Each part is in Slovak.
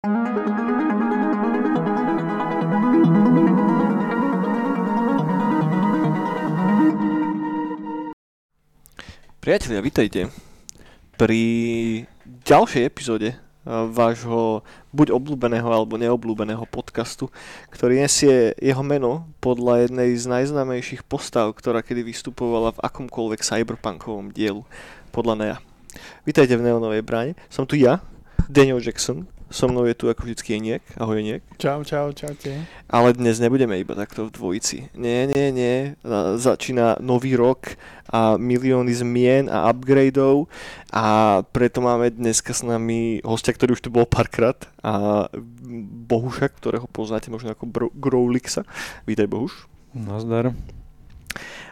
Priatelia, vitajte pri ďalšej epizóde eh, vášho buď obľúbeného alebo neobľúbeného podcastu, ktorý nesie jeho meno podľa jednej z najznámejších postav, ktorá kedy vystupovala v akomkoľvek cyberpunkovom dielu, podľa Nea. Vitajte v Neonovej bráne, som tu ja, Daniel Jackson, so mnou je tu ako vždycky Eniek. Ahoj Eniek. Čau, čau, čaute. Ale dnes nebudeme iba takto v dvojici. Nie, nie, nie. Začína nový rok a milióny zmien a upgradeov a preto máme dneska s nami hostia, ktorý už tu bol párkrát a Bohuša, ktorého poznáte možno ako Bro- Growlixa. Vítaj Bohuš. Nazdar.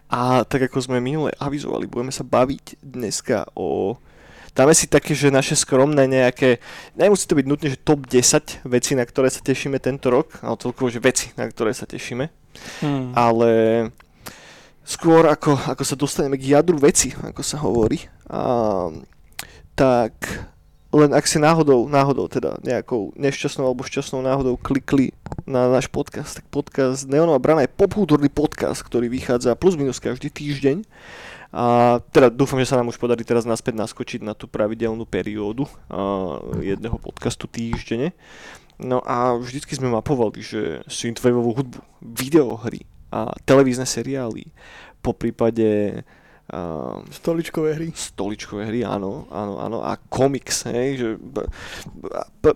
A tak ako sme minule avizovali, budeme sa baviť dneska o Dáme si také, že naše skromné nejaké, nemusí to byť nutne, že top 10 veci, na ktoré sa tešíme tento rok, ale celkovo, že veci, na ktoré sa tešíme. Hmm. Ale skôr ako, ako sa dostaneme k jadru veci, ako sa hovorí, a, tak len ak si náhodou, náhodou teda nejakou nešťastnou alebo šťastnou náhodou klikli na náš podcast, tak podcast Neonová brana je popkultúrny podcast, ktorý vychádza plus minus každý týždeň a teda dúfam, že sa nám už podarí teraz naspäť naskočiť na tú pravidelnú periódu a, jedného podcastu týždene. No a vždycky sme mapovali, že synthwaveovú hudbu, videohry a televízne seriály, po prípade Uh, stoličkové hry. Stoličkové hry, áno, áno, áno. A komiks, hej, že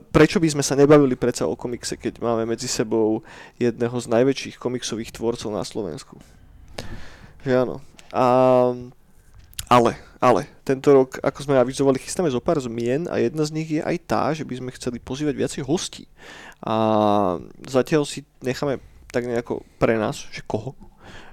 prečo by sme sa nebavili predsa o komikse, keď máme medzi sebou jedného z najväčších komiksových tvorcov na Slovensku. Že áno, a, ale, ale, tento rok, ako sme avizovali, chystáme zo pár zmien a jedna z nich je aj tá, že by sme chceli pozývať viacej hostí. A zatiaľ si necháme tak nejako pre nás, že koho.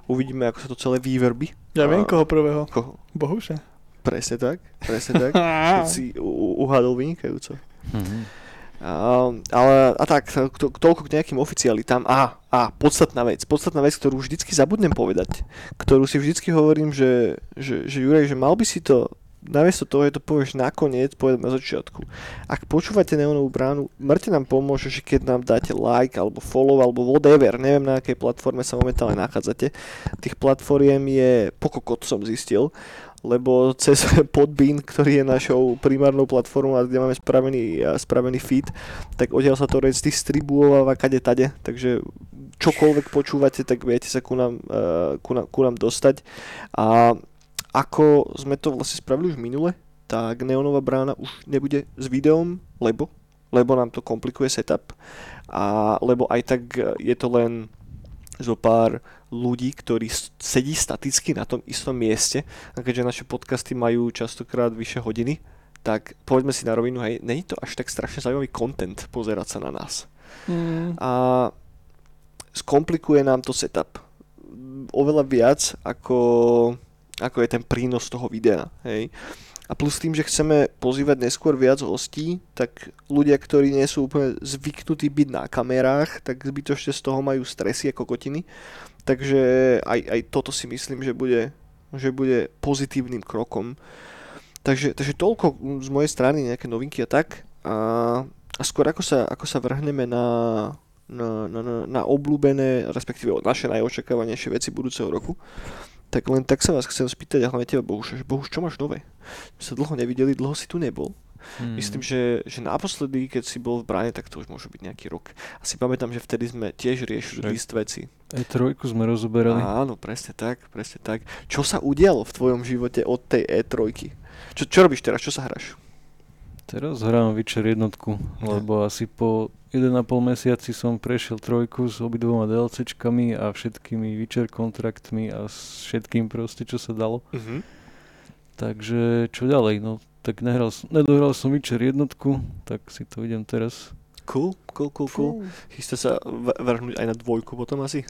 Uvidíme, ako sa to celé výverby. Ja viem, koho prvého. Koho? Bohuša. Presne tak, presne tak. si uhádol vynikajúco. Mm-hmm. A, ale a tak, to, toľko k nejakým oficialitám. A, a podstatná vec, podstatná vec, ktorú vždycky zabudnem povedať, ktorú si vždycky hovorím, že, že, že Juraj, že mal by si to namiesto toho, že to povieš nakoniec, povedať na začiatku. Ak počúvate Neonovú bránu, mŕte nám pomôže, že keď nám dáte like, alebo follow, alebo whatever, neviem na akej platforme sa momentálne nachádzate. Tých platformiem je pokokot som zistil lebo cez Podbean, ktorý je našou primárnou platformou a kde máme spravený, spravený feed, tak odtiaľ sa to distribuováva kade tade, takže čokoľvek počúvate, tak viete sa ku nám, uh, ku nám, ku nám dostať. A ako sme to vlastne spravili už minule, tak Neonová brána už nebude s videom, lebo lebo nám to komplikuje setup a lebo aj tak je to len zo pár ľudí, ktorí sedí staticky na tom istom mieste a keďže naše podcasty majú častokrát vyše hodiny, tak povedzme si na rovinu, hej, není to až tak strašne zaujímavý content pozerať sa na nás. Mm. A skomplikuje nám to setup oveľa viac, ako, ako je ten prínos toho videa. Hej. A plus tým, že chceme pozývať neskôr viac hostí, tak ľudia, ktorí nie sú úplne zvyknutí byť na kamerách, tak zbytočne z toho majú stresy ako kotiny. Takže aj, aj toto si myslím, že bude, že bude pozitívnym krokom. Takže, takže toľko z mojej strany nejaké novinky a tak. A, a skôr ako sa, ako sa vrhneme na, na, na, na obľúbené, respektíve naše najočakávanejšie veci budúceho roku, tak len tak sa vás chcem spýtať, a hlavne teba Bohuš, že Bohuš, čo máš nové? My sa dlho nevideli, dlho si tu nebol. Hmm. Myslím, že, že naposledy, keď si bol v bráne, tak to už môže byť nejaký rok. Asi pamätám, že vtedy sme tiež riešili e, list veci. E3 sme rozoberali. Áno, presne tak, presne tak. Čo sa udialo v tvojom živote od tej E3? Čo, čo robíš teraz? Čo sa hráš? Teraz hrám Witcher jednotku, lebo asi po 1,5 mesiaci som prešiel trojku s obidvoma DLCčkami a všetkými Witcher kontraktmi a s všetkým proste, čo sa dalo. Uh-huh. Takže čo ďalej? No tak nehral, nedohral som Witcher jednotku, tak si to idem teraz. Cool, cool, cool, cool. Chystá sa vrhnúť aj na dvojku potom asi?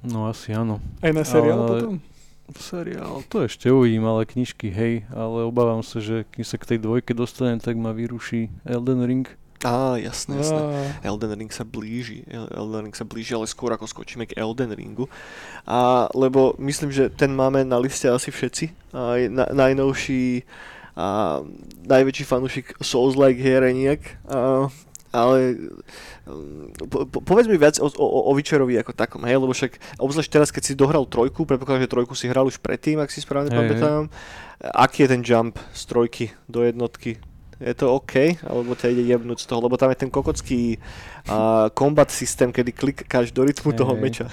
No asi áno. Aj na seriál ale... potom? seriál, to ešte uvidím, ale knižky, hej, ale obávam sa, že kým sa k tej dvojke dostanem, tak ma vyruší Elden Ring. Á, jasné, jasné. Elden Ring sa blíži, Elden Ring sa blíži, ale skôr ako skočíme k Elden Ringu. A, lebo myslím, že ten máme na liste asi všetci. Aj na, najnovší a najväčší fanúšik Souls-like hier nejak. A, ale mm, po, po, povedz mi viac o, o, o Witcherovi ako takom, hej, lebo však obzvlášť teraz, keď si dohral trojku, predpokladám, že trojku si hral už predtým, ak si správne Hej, pamätám. Aký je ten jump z trojky do jednotky? Je to OK? Alebo ťa ide jebnúť z toho? Lebo tam je ten kokocký uh, combat systém, kedy klikáš do rytmu Hej, toho hej. meča.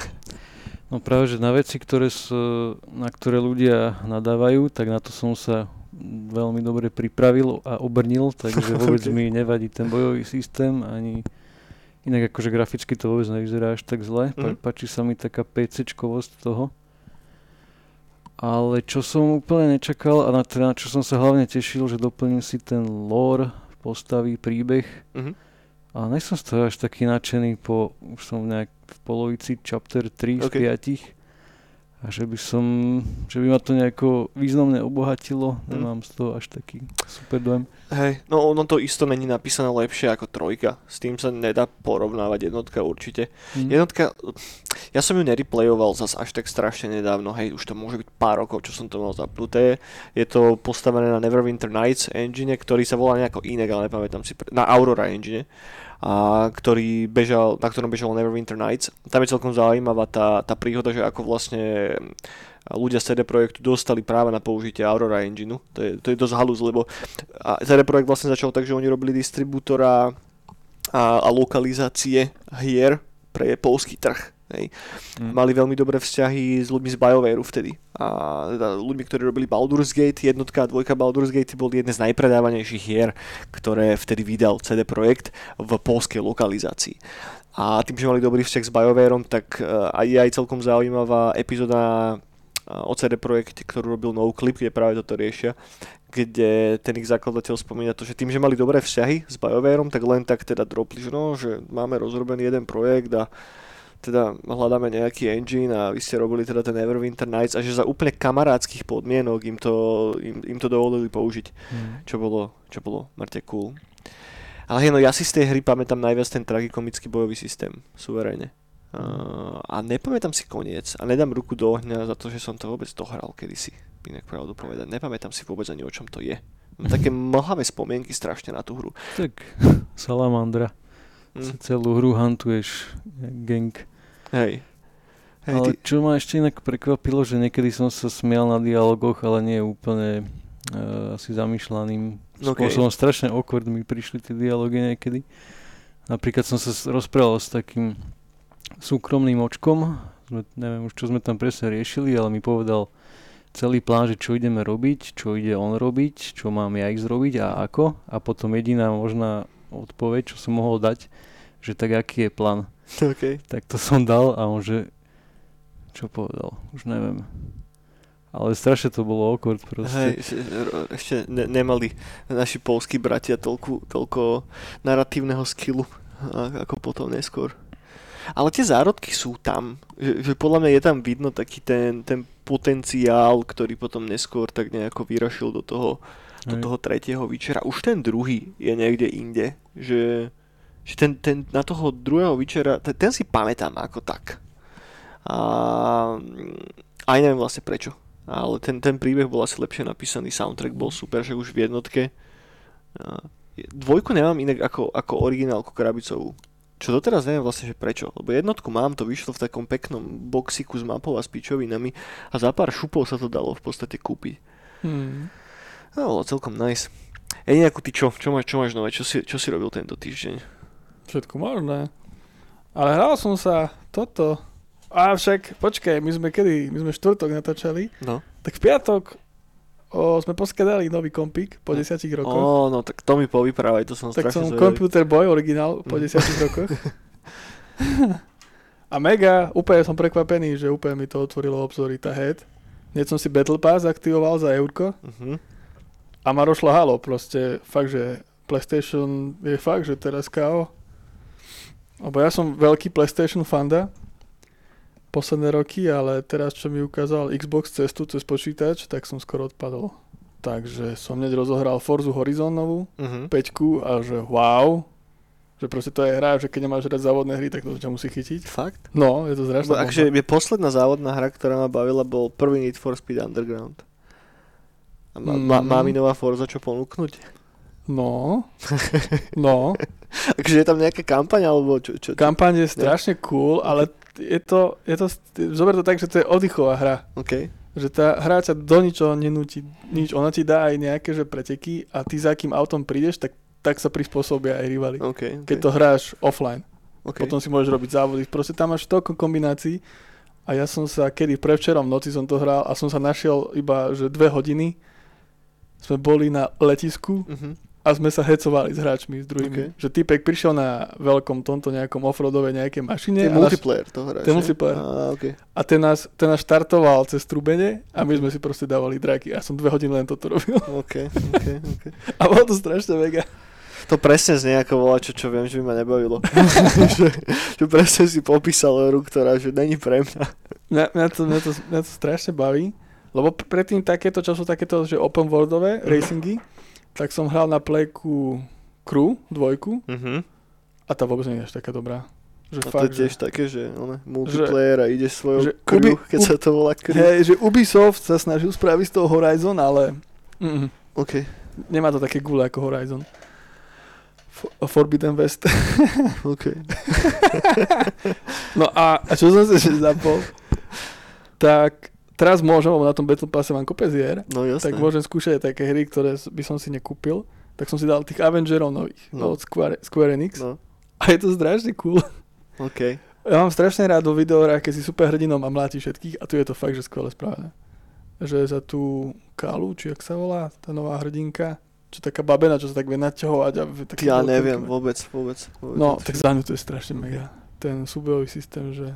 No práve, že na veci, ktoré sú, na ktoré ľudia nadávajú, tak na to som sa veľmi dobre pripravil a obrnil, takže vôbec Ok. mi nevadí ten bojový systém, ani inak akože graficky to vôbec nevyzerá až tak zle. Pa, Mhm. páči sa mi taká PCčkovosť toho. Ale čo som úplne nečakal a na, teda, na čo som sa hlavne tešil, že doplním si ten lore, postavy, príbeh, Mhm. a nie som z toho až taký nadšený po, už som nejak v polovici chapter 3 z Ok. 5. A že by som, že by ma to nejako významne obohatilo, Mm. nemám z toho až taký super dojem. Hej, no ono to isto není napísané lepšie ako trojka. S tým sa nedá porovnávať jednotka určite. Mm. Jednotka, ja som ju nereplayoval zas až tak strašne nedávno, hej, už to môže byť pár rokov, čo som to mal zapnuté. Je to postavené na Neverwinter Nights engine, ktorý sa volá nejako inak, ale nepamätám si, pre- na Aurora engine, a ktorý bežal, na ktorom bežal Neverwinter Nights. Tam je celkom zaujímavá tá, tá príhoda, že ako vlastne ľudia z CD Projektu dostali práva na použitie Aurora engineu. To je, to je dosť halus, lebo CD Projekt vlastne začal tak, že oni robili distribútora a, a lokalizácie hier pre polský trh. Hej. Mm. Mali veľmi dobré vzťahy s ľuďmi z BioWareu vtedy. A teda ľuďmi, ktorí robili Baldur's Gate, jednotka a dvojka Baldur's Gate boli jedné z najpredávanejších hier, ktoré vtedy vydal CD Projekt v polskej lokalizácii. A tým, že mali dobrý vzťah s BioWareom, tak eh, aj je aj celkom zaujímavá epizóda eh, o CD Projekte, ktorú robil NoClip, kde práve toto riešia, kde ten ich zakladateľ spomína to, že tým, že mali dobré vzťahy s BioWareom, tak len tak teda dropli, že no, že máme rozrobený jeden projekt a teda hľadáme nejaký engine a vy ste robili teda ten Neverwinter Nights a že za úplne kamarádskych podmienok im to, im, im to dovolili použiť, Mm. čo bolo, čo bolo mŕte cool. Ale hej, no ja si z tej hry pamätám najviac ten tragikomický bojový systém, suverejne. Uh, a nepamätám si koniec a nedám ruku do ohňa za to, že som to vôbec dohral kedysi, inak pravdu povedať. Nepamätám si vôbec ani o čom to je. Mám také mlhavé spomienky strašne na tú hru. Tak Salamandra. Hm. Celú hru hantuješ gang. Hej. Hej, ale ty, čo ma ešte inak prekvapilo, že niekedy som sa smial na dialogoch, ale nie úplne uh, asi zamýšľaným Ok. spôsobom. Strašne awkward mi prišli tie dialógy niekedy. Napríklad som sa rozprával s takým súkromným očkom, sme, neviem už čo sme tam presne riešili, ale mi povedal celý plán, že čo ideme robiť, čo ide on robiť, čo mám ja ísť robiť a ako. A potom jediná možná odpoveď, čo som mohol dať, že tak aký je plán. okay. Tak to som dal a on že... Čo povedal? Už neviem. Ale strašne to bolo awkward proste. Hej, ešte ne, nemali naši polskí bratia toľku, toľko narratívneho skillu ako potom neskôr. Ale tie zárodky sú tam, že, že podľa mňa je tam vidno taký ten, ten potenciál, ktorý potom neskôr tak nejako vyrašil do toho, do toho tretieho Witchera. Už ten druhý je niekde inde, že, že ten, ten, na toho druhého Witchera, ten, ten si pamätám ako tak. A mm, aj neviem vlastne prečo. Ale ten, ten príbeh bol asi lepšie napísaný, soundtrack bol super, že už v jednotke. Dvojku nemám inak ako, ako originálku krabicovú. Čo doteraz neviem vlastne, že prečo. Lebo jednotku mám, to vyšlo v takom peknom boxiku s mapou a s pičovinami a za pár šupov sa to dalo v podstate kúpiť. Hmm. No, bolo celkom nice. Ej, nejakú ty čo? Čo máš, čo máš nové? Čo si, čo si robil tento týždeň? Všetko možné. Ale hral som sa toto. A však, počkaj, my sme kedy? My sme štvrtok natáčali. No. Tak v piatok o, sme poskladali nový kompík po No. desiatich rokoch. Ó, no tak to mi povyprávaj, to som tak strašne som zvedavý. Computer Boy originál po Mm. desiatich rokoch. A mega, úplne som prekvapený, že úplne mi to otvorilo obzory tá head. Hneď som si Battle Pass aktivoval za eurko Mhm. A ma rošľahalo proste. Fakt, že PlayStation je fakt, že teraz KO. Lebo ja som veľký PlayStation fanda posledné roky, ale teraz čo mi ukázal Xbox cestu cez počítač, tak som skoro odpadol. Takže som hneď rozohral Forzu Horizon novú, Mhm. 5 a že wow, že proste to je hra, že keď nemáš rád závodné hry, tak to ťa musí chytiť. Fakt? No, je to strašná Bo, bomba. akže je posledná závodná hra, ktorá ma bavila, bol prvý Need for Speed Underground. A má, Mm. má mi nová Forza čo ponúknuť? No, no. Takže je tam nejaká kampaň, alebo čo? čo Kampaň je strašne cool, ale je to, je to, zober to tak, že to je oddychová hra. OK. Že tá hra ťa do ničoho nenúti nič. Ona ti dá aj nejaké že preteky a ty za akým autom prídeš, tak, tak sa prispôsobia aj rivali. OK. okay. Keď to hráš offline. okay. Potom si môžeš robiť závody. Proste tam máš toľko kombinácií a ja som sa, kedy prevčerom v noci som to hral a som sa našiel iba, že dve hodiny sme boli na letisku Uh-huh. a sme sa hecovali s hráčmi, s druhými. Ok. Že typek prišiel na veľkom tomto nejakom offroadovej nejakej mašine nás, multiplayer to hráš. Ne? multiplayer. Á, OK. a ten, nás, ten nás štartoval cez trubene a my sme si proste dávali draky. Ja som dve hodiny len toto robil. OK, OK, OK. A bolo to strašne mega. To presne znie ako volá, čo, čo viem, že by ma nebavilo. že, že presne si popísal hru, ktorá že není pre mňa. Mňa, mňa, to, mňa, to, mňa to strašne baví, lebo predtým takéto, čo sú takéto, že open worldové racingy, tak som hral na playku Crew, dvojku, Uh-huh. a tá vôbec nie je až taká dobrá. Že A to fakt, je tiež že, také, že one, multiplayer a ideš že svojou Ubi- crew, keď U- sa to volá crew. hej, že Ubisoft sa snažil spraviť z toho Horizon, ale mm, OK, nemá to také gule ako Horizon. F- Forbidden West. OK. No a, a čo som ešte zapol, tak teraz môžem, lebo na tom Battle Passe mám kopec hier, No jasné. tak môžem skúšať aj také hry, ktoré by som si nekúpil. Tak som si dal tých Avengerov nových, No. od Square, Square Enix. No, A je to strašne cool. OK. Ja mám strašne rád vo videohrách, keď si super hrdinom a mláti všetkých a tu je to fakt, že skvelé spravené. Že za tú Kalu, či jak sa volá, tá nová hrdinka, čo taká babena, čo sa tak vie naťahovať a také Ja neviem, vôbec, vôbec. vôbec No, tak za ňu to je strašne mega. Ten súbojový systém, že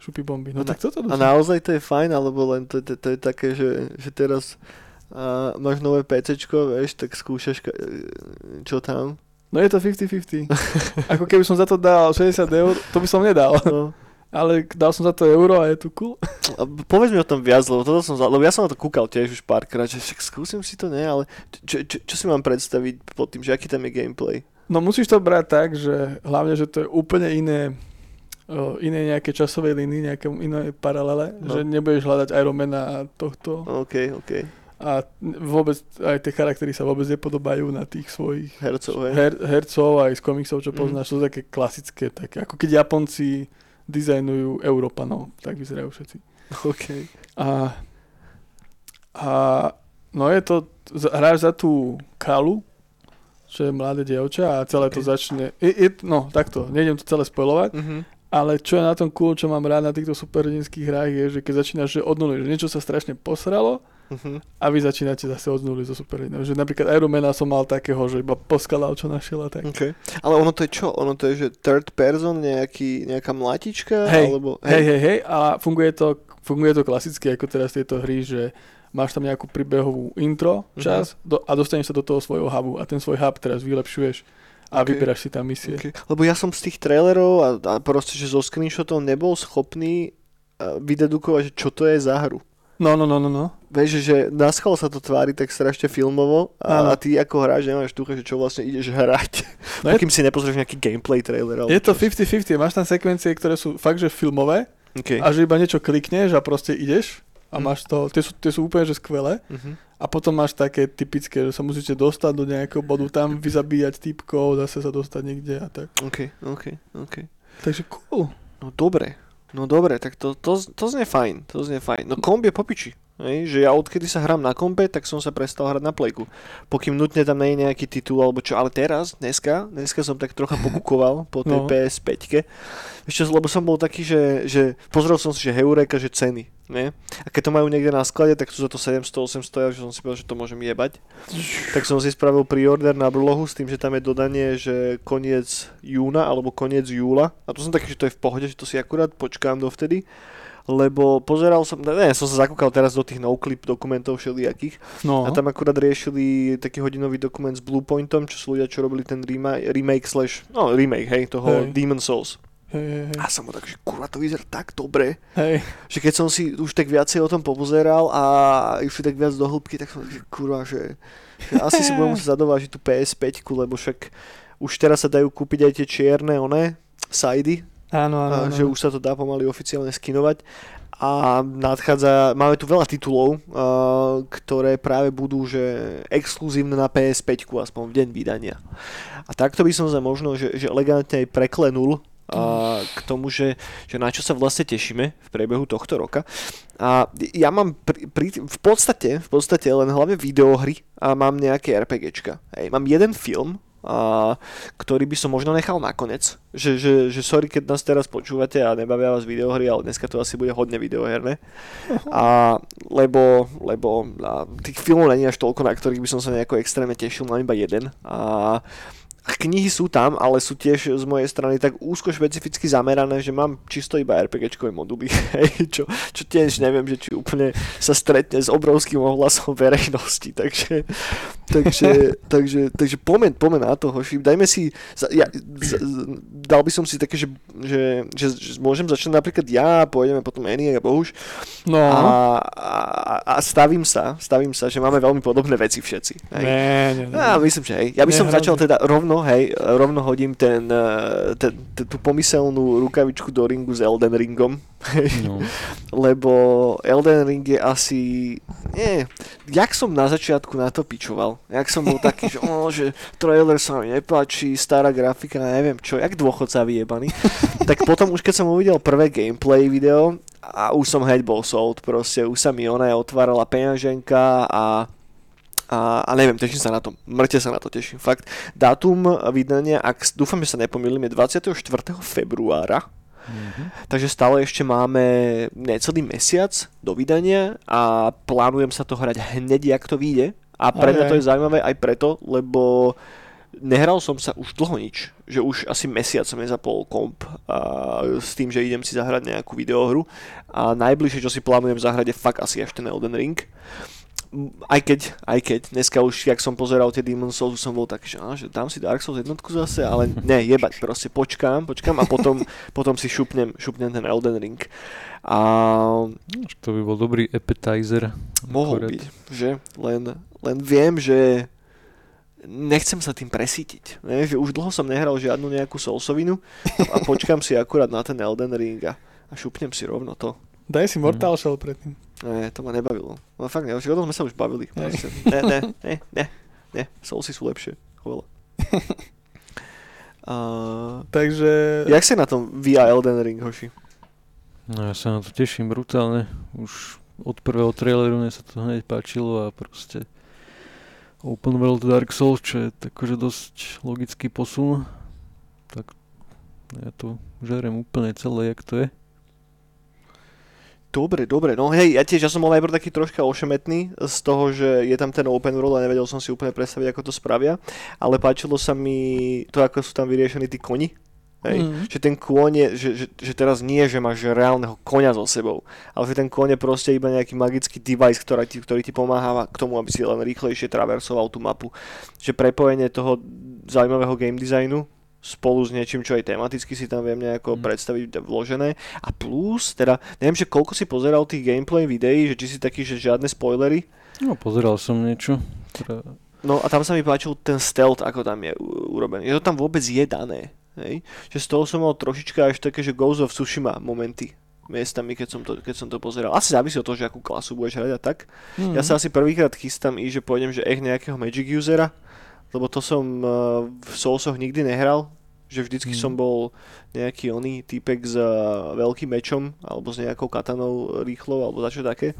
šupy bomby. No A tak toto A naozaj to je fajn, alebo len to, to, to je také, že, že teraz a máš nové PCčko, vieš, tak skúšaš, čo tam. No je to 50-50. Ako keby som za to dal 60 eur, to by som nedal. No. Ale dal som za to euro a je tu cool. A povedz mi o tom viac, lebo, toto som, za- lebo ja som na to kúkal tiež už párkrát, že však skúsim si to, ne, ale čo, čo, čo si mám predstaviť pod tým, že aký tam je gameplay? No musíš to brať tak, že hlavne, že to je úplne iné o, iné nejaké časové líny, nejaké iné paralele, No. že nebudeš hľadať Ironmana a tohto OK, OK. a vôbec aj tie charaktery sa vôbec nepodobajú na tých svojich Hercov, her, hercov aj z komiksov, čo Mhm. poznáš, to sú také klasické, také, ako keď Japonci dizajnujú Európanov, tak vyzerajú všetci. OK. A, a no je to, hráš za tú Kalu, čo je mladé dievča a celé to Ok. začne, je, je, no takto, nejdem to celé spoilovať, Mhm. Ale čo je na tom cool, čo mám rád na týchto superhrdinských hrách je, že keď začínaš, že od nuly, že niečo sa strašne posralo Mhm. a vy začínate zase od nuly so superhrdinou. Že napríklad Ironmana som mal takého, že iba poskalal, čo našiel a tak. OK. Ale ono to je čo? Ono to je, že third person, nejaký, nejaká mlatička? Hej, alebo, Hej, hej, hej, a funguje to, funguje to klasicky, ako teraz tieto hry, že máš tam nejakú príbehovú intro čas do, a dostaneš sa do toho svojho hubu a ten svoj hub teraz vylepšuješ a Ok. vyberáš si tam misie. Okay. Lebo ja som z tých trailerov a, a proste, že zo screenshotov nebol schopný uh, vydedukovať, že čo to je za hru. No, no, no, no, no. Vieš, že na schvál sa to tvári tak strašne filmovo a, a ty ako hráč nemáš tucha, že čo vlastne ideš hrať. No je, Pokým si nepozrieš nejaký gameplay trailer. je to čo. 50-50, máš tam sekvencie, ktoré sú fakt, že filmové Okay. a že iba niečo klikneš a proste ideš a máš to, tie sú, tie sú úplne že skvelé Uh-huh. a potom máš také typické, že sa musíte dostať do nejakého bodu, tam vyzabíjať typkov, zase sa dostať niekde a tak. OK, OK, OK. Takže cool. No dobre, no dobre, tak to, to, to znie fajn, to znie fajn. No komp je popiči. Hej, že ja odkedy sa hrám na kompe, tak som sa prestal hrať na plejku. Pokým nutne tam nie je nejaký titul alebo čo, ale teraz, dneska, dneska som tak trocha pokukoval po tej No. PS5. Ešte, lebo som bol taký, že, že pozrel som si, že Heureka, že ceny. Nie? A keď to majú niekde na sklade, tak sú za to 700-800 že som si povedal, že to môžem jebať. Tak som si spravil pre-order na blohu s tým, že tam je dodanie, že koniec júna alebo koniec júla. A to som taký, že to je v pohode, že to si akurát počkám dovtedy. Lebo pozeral som, ne, som sa zakúkal teraz do tých no-clip dokumentov všelijakých No. a tam akurát riešili taký hodinový dokument s Bluepointom, čo sú ľudia, čo robili ten remake, remake slash, no remake, hej, toho Hej. Demon Souls. Hej, hej, hej. A som bol tak, že kurva, to vyzerá tak dobre, hej. že keď som si už tak viacej o tom popozeral a išli tak viac do hĺbky, tak som že kurva, že, že asi si budem musieť zadovážiť tú PS5, lebo však už teraz sa dajú kúpiť aj tie čierne, one, sidy, Áno, áno, áno. že už sa to dá pomaly oficiálne skinovať. a nadchádza, máme tu veľa titulov, uh, ktoré práve budú že exkluzívne na PS5, aspoň v deň vydania. A takto by som sa možno, že, že elegantne aj preklenul a k tomu, že, že na čo sa vlastne tešíme v priebehu tohto roka. A ja mám pri, pri, v podstate, v podstate len hlavne videohry a mám nejaké RPGčka. Hej, mám jeden film, a, ktorý by som možno nechal nakoniec. Že, že, že sorry, keď nás teraz počúvate a nebavia vás videohry, ale dneska to asi bude hodne videoherné. A, lebo lebo a, tých filmov není až toľko, na ktorých by som sa nejako extrémne tešil, mám iba jeden. A, knihy sú tam, ale sú tiež z mojej strany tak úzko špecificky zamerané, že mám čisto iba RPGčkové moduly, čo, čo tiež neviem, že či úplne sa stretne s obrovským ohlasom verejnosti, takže, takže, takže, takže pomen, pomen na to, hoši, dajme si, ja, dal by som si také, že, že, že, že môžem začať napríklad ja, pôjdeme potom Eni a Bohuž No. a, a, a stavím sa, stavím sa, že máme veľmi podobné veci všetci. Hej. Nie, nie, nie. Ja myslím, že hej. Ja by som Nie, začal teda rovno, hej, rovno hodím ten, eh, ten, ten, tú pomyselnú rukavičku do ringu s Elden Ringom. No. Lebo Elden Ring je asi... Nie, jak som na začiatku na to pičoval. Jak som bol taký, že, oh, že trailer sa mi nepáči, stará grafika, neviem čo, jak dôchodca vyjebaný. tak potom už keď som uvidel prvé gameplay video a už som hneď bol sold, proste už sa mi ona otvárala peňaženka a a, a neviem, teším sa na to. Mŕte sa na to teším. Fakt, dátum vydania, ak dúfam, že sa nepomýlim, je 24. februára. Mhm. Takže stále ešte máme necelý mesiac do vydania a plánujem sa to hrať hneď, jak to vyjde. A pre mňa to je zaujímavé aj preto, lebo nehral som sa už dlho nič. Že už asi mesiac som nezapol komp a, s tým, že idem si zahrať nejakú videohru. A najbližšie, čo si plánujem zahrať je fakt asi až ten Elden Ring. M, Aj keď, aj keď, dneska už, jak som pozeral tie Demon Souls, som bol tak, že, á, že dám si Dark Souls jednotku zase, ale ne, jebať, proste počkám, počkám a potom, potom si šupnem, šupnem ten Elden Ring. A To by bol dobrý appetizer. mohol Akorát. byť, že? Len, len viem, že nechcem sa tým presítiť. Ne? Že už dlho som nehral žiadnu nejakú Soulsovinu a počkám si akurát na ten Elden Ring a, a šupnem si rovno to. Daj si Mortal Shell predtým. Ne, to ma nebavilo. No fakt ne, o tom sme sa už bavili. Ne, ne, ne, ne, ne, Soulsy sú lepšie. Oveľa. Uh, Takže... jak si na tom via Elden Ring, hoši? No ja sa na to teším brutálne. Už od prvého traileru mne sa to hneď páčilo a proste Open World Dark Souls, čo je takože dosť logický posun. Tak ja to žerem úplne celé, jak to je. Dobre, dobre, no hej, ja tiež, ja som bol najprv taký troška ošemetný z toho, že je tam ten open world a nevedel som si úplne predstaviť, ako to spravia, ale páčilo sa mi to, ako sú tam vyriešení tí koni, hej, Mhm. že ten kôň je, že, že, že teraz nie, že máš reálneho konia so sebou, ale že ten kôň je proste iba nejaký magický device, ktorý ti, ktorý ti pomáha k tomu, aby si len rýchlejšie traversoval tú mapu. Že prepojenie toho zaujímavého game designu spolu s niečím, čo aj tematicky si tam viem nejako Mm. predstaviť vložené. A plus, teda, neviem, že koľko si pozeral tých gameplay videí, že či si taký, že žiadne spoilery. No pozeral som niečo. Teda, No a tam sa mi páčil ten stealth, ako tam je urobený. Je to tam vôbec je dané. Hej? Že z toho som mal trošička až také, že Ghost of Tsushima momenty miestami, keď som, to, keď som to pozeral. Asi závisí od toho, že akú klasu budeš hrať a tak. Mhm. Ja sa asi prvýkrát chystám i, že pôjdem, že echt nejakého Magic usera, lebo to som uh, v Soulsoch nikdy nehral, že vždycky Mhm. som bol nejaký oný týpek s uh, veľkým mečom, alebo s nejakou katanou rýchlou, alebo za čo také.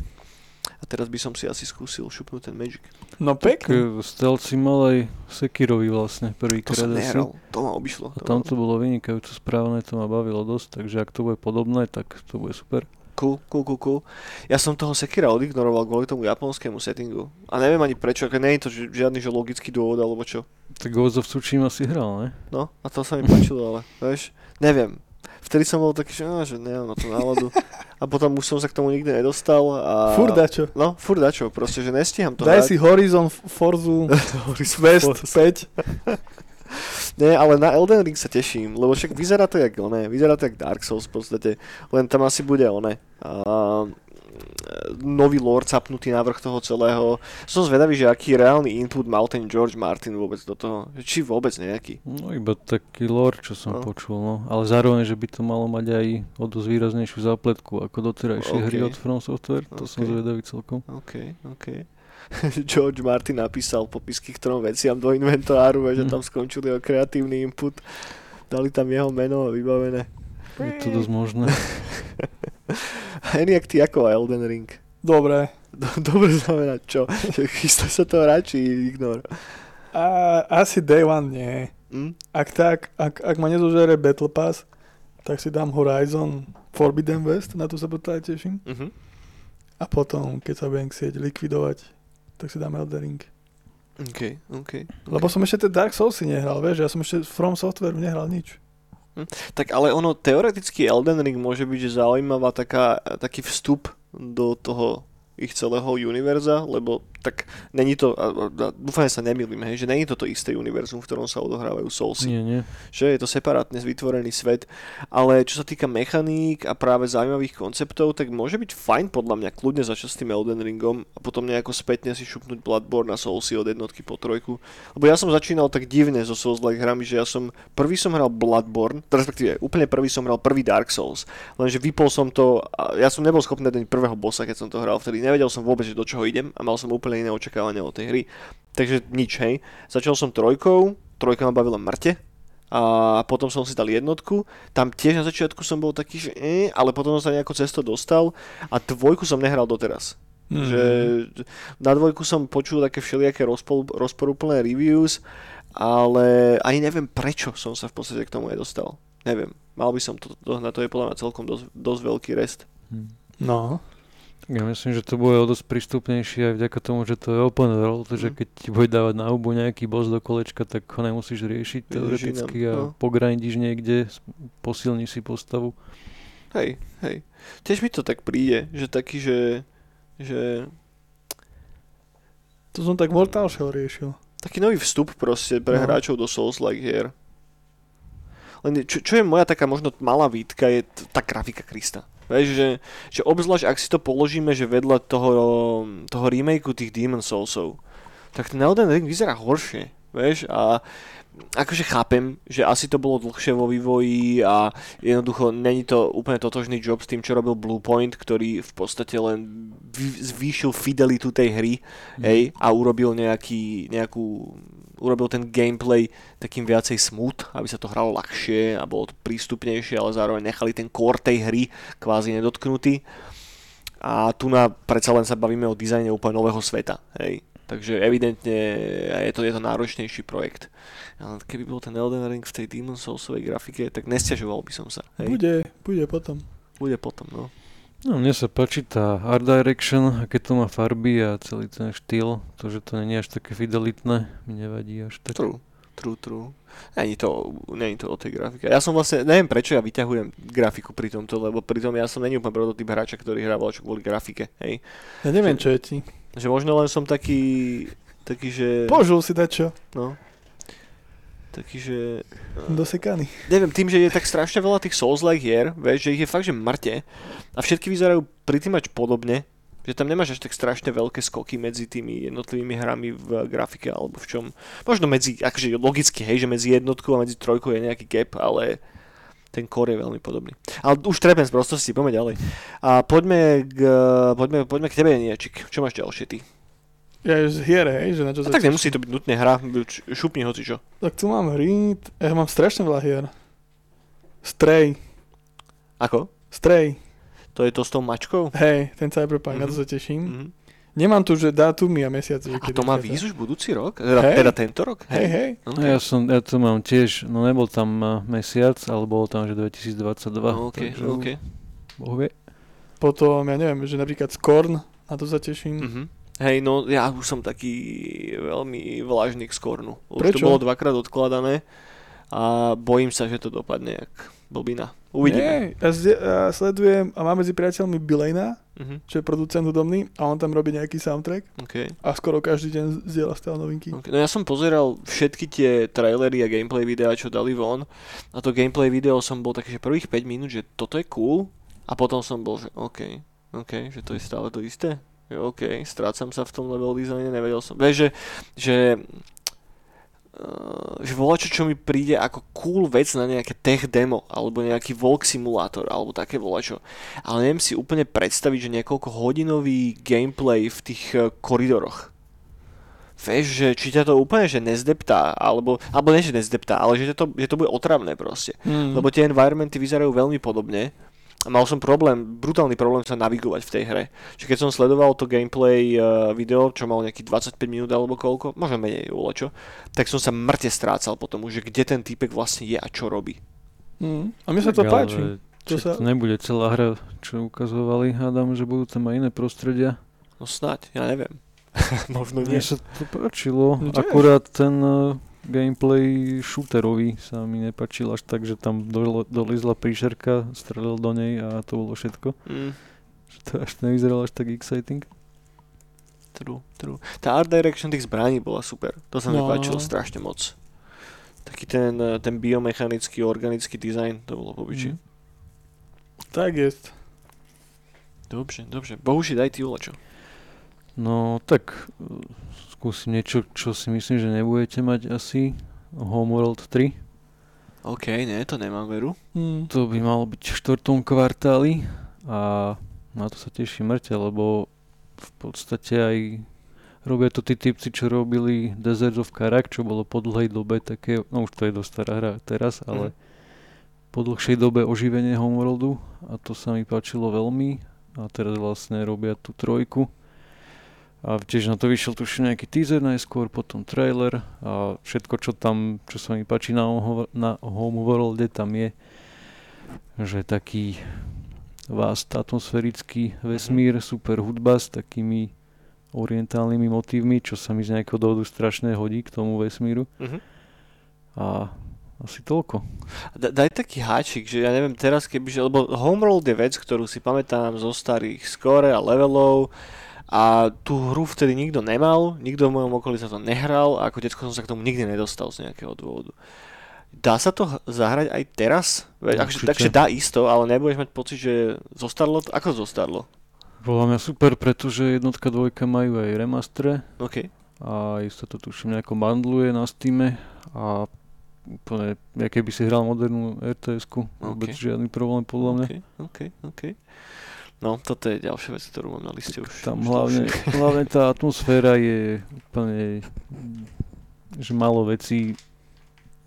A teraz by som si asi skúsil šupnúť ten Magic. No pekne. e, stealth si mal aj Sekirovi vlastne To prvýkrát som asi. nehral, to ma obišlo. A To tam to bolo vynikajúco správne, to ma bavilo dosť, takže ak to bude podobné, tak to bude super. Cool, cool, cool, cool. Ja som toho Sekira odignoroval kvôli tomu japonskému settingu. A neviem ani prečo, ako nie je to ži- žiadny že logický dôvod, alebo čo. Tak Ghost of Tsushima si hral, ne? No, a to sa mi páčilo, ale vieš, neviem. Vtedy som bol taký, že, á, že nemám na tú náladu. A potom už som sa k tomu nikdy nedostal. A... Furt dačo. No, furt dačo, proste, že nestíham to Daj hrať. si Horizon Forzu West 5. Nie, ale na Elden Ring sa teším, lebo však vyzerá to jak oné, vyzerá to jak Dark Souls v podstate, len tam asi bude oné. A, nový lore capnutý návrh toho celého. Som zvedavý, že aký reálny input mal ten George Martin vôbec do toho. Či vôbec nejaký. No iba taký lore, čo som No. počul, no. Ale zároveň, že by to malo mať aj o dosť výraznejšiu zápletku ako doterajšie OK. hry od From Software. To som OK. zvedavý celkom. OK, OK. George Martin napísal popisky k trom veciam do inventáru, že Hm. tam skončil jeho kreatívny input. Dali tam jeho meno a vybavené. Je to dosť možné. Eniak, ty ako Elden Ring? Dobre. Do- Dobre znamená čo? Chystá sa to hrať, či ignor? A, asi day one nie. Hm? Ak tak, ak, ak ma nezožere Battle Pass, tak si dám Horizon Forbidden West, na to sa potom aj teším. Mhm. A potom, keď sa budem chcieť likvidovať, tak si dám Elden Ring. OK, OK. Lebo som ešte tie Dark Soulsy nehral, vieš, ja som ešte From Software nehral nič. Tak ale ono, teoreticky Elden Ring môže byť že zaujímavá taká, taký vstup do toho ich celého univerza, lebo tak není to, a, a, dúfam, že sa nemýlim, hej, že není to to isté univerzum, v ktorom sa odohrávajú Soulsy. Nie, nie. že je to separátne vytvorený svet, ale čo sa týka mechaník a práve zaujímavých konceptov, tak môže byť fajn podľa mňa kľudne začať s tým Elden Ringom a potom nejako spätne si šupnúť Bloodborne a Soulsy od jednotky po trojku. Lebo ja som začínal tak divne so Souls-like hrami, že ja som, prvý som hral Bloodborne, respektíve úplne prvý som hral prvý Dark Souls, lenže vypol som to, a ja som nebol schopný dať prvého bossa, keď som to hral vtedy, nevedel som vôbec, že do čoho idem a mal som úplne iné očakávania od tej hry. Takže nič, hej. Začal som trojkou, trojka ma bavila mŕte, a potom som si dal jednotku. Tam tiež na začiatku som bol taký, že eh, ale potom som sa nejako cesto dostal a dvojku som nehral doteraz. Mm. Že na dvojku som počul také všelijaké rozpol, rozporúplné reviews, ale ani neviem prečo som sa v podstate k tomu nedostal. Neviem, mal by som to dohnať, to je podľa mňa celkom dosť, dosť veľký rest. No. Ja myslím, že to bude o dosť prístupnejšie aj vďaka tomu, že to je open world, že Mm. keď ti bude dávať na hubu nejaký boss do kolečka, tak ho nemusíš riešiť teoreticky a no. pogrindíš niekde, posilníš si postavu. Hej, hej. Tiež mi to tak príde, že taký, že, že To som tak Mortal Shell riešil. taký nový vstup proste pre No. hráčov do Souls-like hier. Len čo, čo je moja taká možno malá výtka, je t- tá grafika Krista. Vieš, že, že obzvlášť ak si to položíme, že vedľa toho, toho remakeu tých Demon Soulsov, tak ten Elden Ring vyzerá horšie. Vieš, a akože chápem, že asi to bolo dlhšie vo vývoji a jednoducho není to úplne totožný job s tým, čo robil Bluepoint, ktorý v podstate len zvýšil fidelitu tej hry hej, a urobil nejaký, nejakú, urobil ten gameplay takým viacej smooth, aby sa to hralo ľahšie a bolo to prístupnejšie, ale zároveň nechali ten core tej hry kvázi nedotknutý. A tu na predsa len sa bavíme o dizajne úplne nového sveta, hej. Takže evidentne je to, je to náročnejší projekt. Ale keby bol ten Elden Ring v tej Demon Soulsovej grafike, tak nesťažoval by som sa. Hej. Bude, bude potom. Bude potom, no. No, mne sa páči tá art direction, aké to má farby a celý ten štýl. To, že to nie je až také fidelitné, mi nevadí až tak. True, true, true. Není to, není to o tej grafike. Ja som vlastne, neviem prečo ja vyťahujem grafiku pri tomto, lebo pritom ja som není úplne prototyp hráča, ktorý hrá voľačo kvôli grafike, hej. Ja neviem, čo je ti. Že možno len som taký, taký, že... Požul si dačo. No. Taký, že... Dosekaný. Neviem, tým, že je tak strašne veľa tých Souls-like hier, vieš, že ich je fakt, že mŕte a všetky vyzerajú pretty much podobne, že tam nemáš až tak strašne veľké skoky medzi tými jednotlivými hrami v grafike alebo v čom. Možno medzi, akože logicky, hej, že medzi jednotkou a medzi trojkou je nejaký gap, ale ten core je veľmi podobný. Ale už trepem z prostosti, poďme ďalej. A poďme k, poďme, poďme k tebe, Niečik. Čo máš ďalšie ty? Ja z hier, hej, že na čo A tak nemusí to byť nutne hra, šupni hoci čo. Tak tu mám hry, ja mám strašne veľa hier. Stray, Ako? Stray, To je to s tou mačkou? hej, ten Cyberpunk, mm-hmm. na to Mhm. sa teším. Mhm. Nemám tu, že dátumy a mesiace. Že A to má vychádza. výjsť už budúci rok? Teda, Hej. teda tento rok? Hej, hej. No, Okay. ja, som, ja to mám tiež, no nebol tam uh, mesiac, ale bolo tam, že 2022. OK, takže OK. Boh vie. Potom, ja neviem, že napríklad Scorn, na to sa teším. Mhm. Hej, no ja už som taký veľmi vlážny k skornu. Už Prečo? to bolo dvakrát odkladané a bojím sa, že to dopadne jak blbina. Uvidíme. Nie, ja, zde, ja sledujem a mám medzi priateľmi Bilejna, Mhm. čo je producent hudobný a on tam robí nejaký soundtrack OK. a skoro každý deň zdieľa stále novinky. OK. No ja som pozeral všetky tie trailery a gameplay videá, čo dali von a to gameplay video som bol taký, že prvých 5 minút, že toto je cool a potom som bol, že OK. OK, že to je stále to isté? OK, strácam sa v tom level designe, nevedel som. Vieš, že, že uh, že volačo, čo mi príde ako cool vec na nejaké tech demo, alebo nejaký walk simulátor, alebo také volačo. Ale neviem si úplne predstaviť, že niekoľko hodinový gameplay v tých uh, koridoroch. Vieš, že či ťa to úplne že nezdeptá, alebo, alebo nie, že nezdeptá, ale že to, že to bude otravné proste. Mm. Lebo tie environmenty vyzerajú veľmi podobne a mal som problém, brutálny problém sa navigovať v tej hre. Čiže keď som sledoval to gameplay uh, video, čo mal nejakých 25 minút alebo koľko, možno menej čo, tak som sa mŕte strácal potom už, že kde ten týpek vlastne je a čo robí. Mm. A mne sa to páči. To sa... to nebude celá hra, čo ukazovali. Hádam, že budú tam aj iné prostredia. No snáď, ja neviem. možno Mne nie. sa to páčilo. No. Akurát ten uh, gameplay shooterový sa mi nepačil až tak, že tam dole, dolizla príšerka, strelil do nej a to bolo všetko. Mm, Že to až nevyzeralo až tak exciting. true, true. Tá art direction tých zbraní bola super. To sa mi No. páčilo strašne moc. Taký ten, eh, ten biomechanický, organický dizajn, to bolo po piči. Mm. Tak jest. Dobře, dobře. Bohuši, daj ty čo. No tak uh, skúsim niečo, čo si myslím, že nebudete mať asi. Homeworld 3. OK, nie, to nemám veru. Mm. To by malo byť v štvrtom kvartáli a na to sa teším mŕte, lebo v podstate aj robia to tí typci, čo robili Desert of Karak, čo bolo po dlhej dobe také, no už to je dosť stará hra teraz, ale po dlhšej dobe oživenie Homeworldu a to sa mi páčilo veľmi a teraz vlastne robia tú trojku a tiež na to vyšiel tuším nejaký teaser najskôr, potom trailer a všetko čo tam, čo sa mi páči na, Hoho- na Homeworlde tam je, že taký vast atmosférický vesmír, super hudba s takými orientálnymi motívmi, čo sa mi z nejakého dôvodu strašne hodí k tomu vesmíru Mhm. a asi toľko. Da, daj taký háčik, že ja neviem teraz kebyže, lebo Homeworld je vec, ktorú si pamätám zo starých score a levelov a tú hru vtedy nikto nemal, nikto v mojom okolí sa to nehral a ako detsko som sa k tomu nikdy nedostal z nejakého dôvodu. Dá sa to zahrať aj teraz? Veď, Určite. takže dá isto, ale nebudeš mať pocit, že zostarlo to? Ako zostarlo? Podľa mňa super, pretože jednotka, dvojka majú aj remastre OK. a isto to tuším nejako bandluje na Steame a úplne, ja keby si hral modernú RTS-ku, vôbec Ok. žiadny problém podľa mňa. OK, OK, OK. No, toto je ďalšia vec, ktorú mám na liste už. Tam už hlavne, hlavne tá atmosféra je úplne, že málo vecí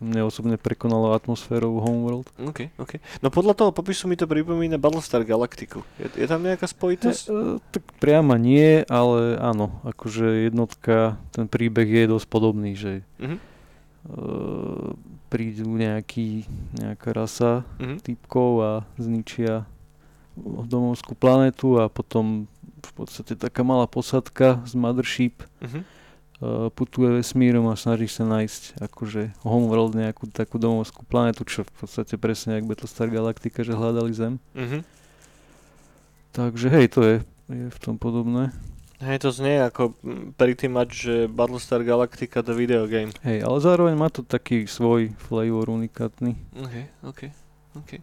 mne osobne prekonalo atmosférou Homeworld. OK, OK. No podľa toho popisu mi to pripomína Battlestar Galactiku. Je, je tam nejaká spojitosť? E, e, tak priama nie, ale áno, akože jednotka, ten príbeh je dosť podobný, že Mhm, e, prídu nejaký, nejaká rasa mhm. typkov a zničia domovskú planetu a potom v podstate taká malá posadka z Mothership Mhm. uh, putuje vesmírom a snaží sa nájsť akože homeworld nejakú takú domovskú planetu, čo v podstate presne jak Battlestar Galactica, že hľadali Zem. Mhm. Takže hej, to je, je v tom podobné. Hej, to znie ako pretty much, že Battlestar Galactica the video game. Hej, ale zároveň má to taký svoj flavor unikátny. OK, OK, OK.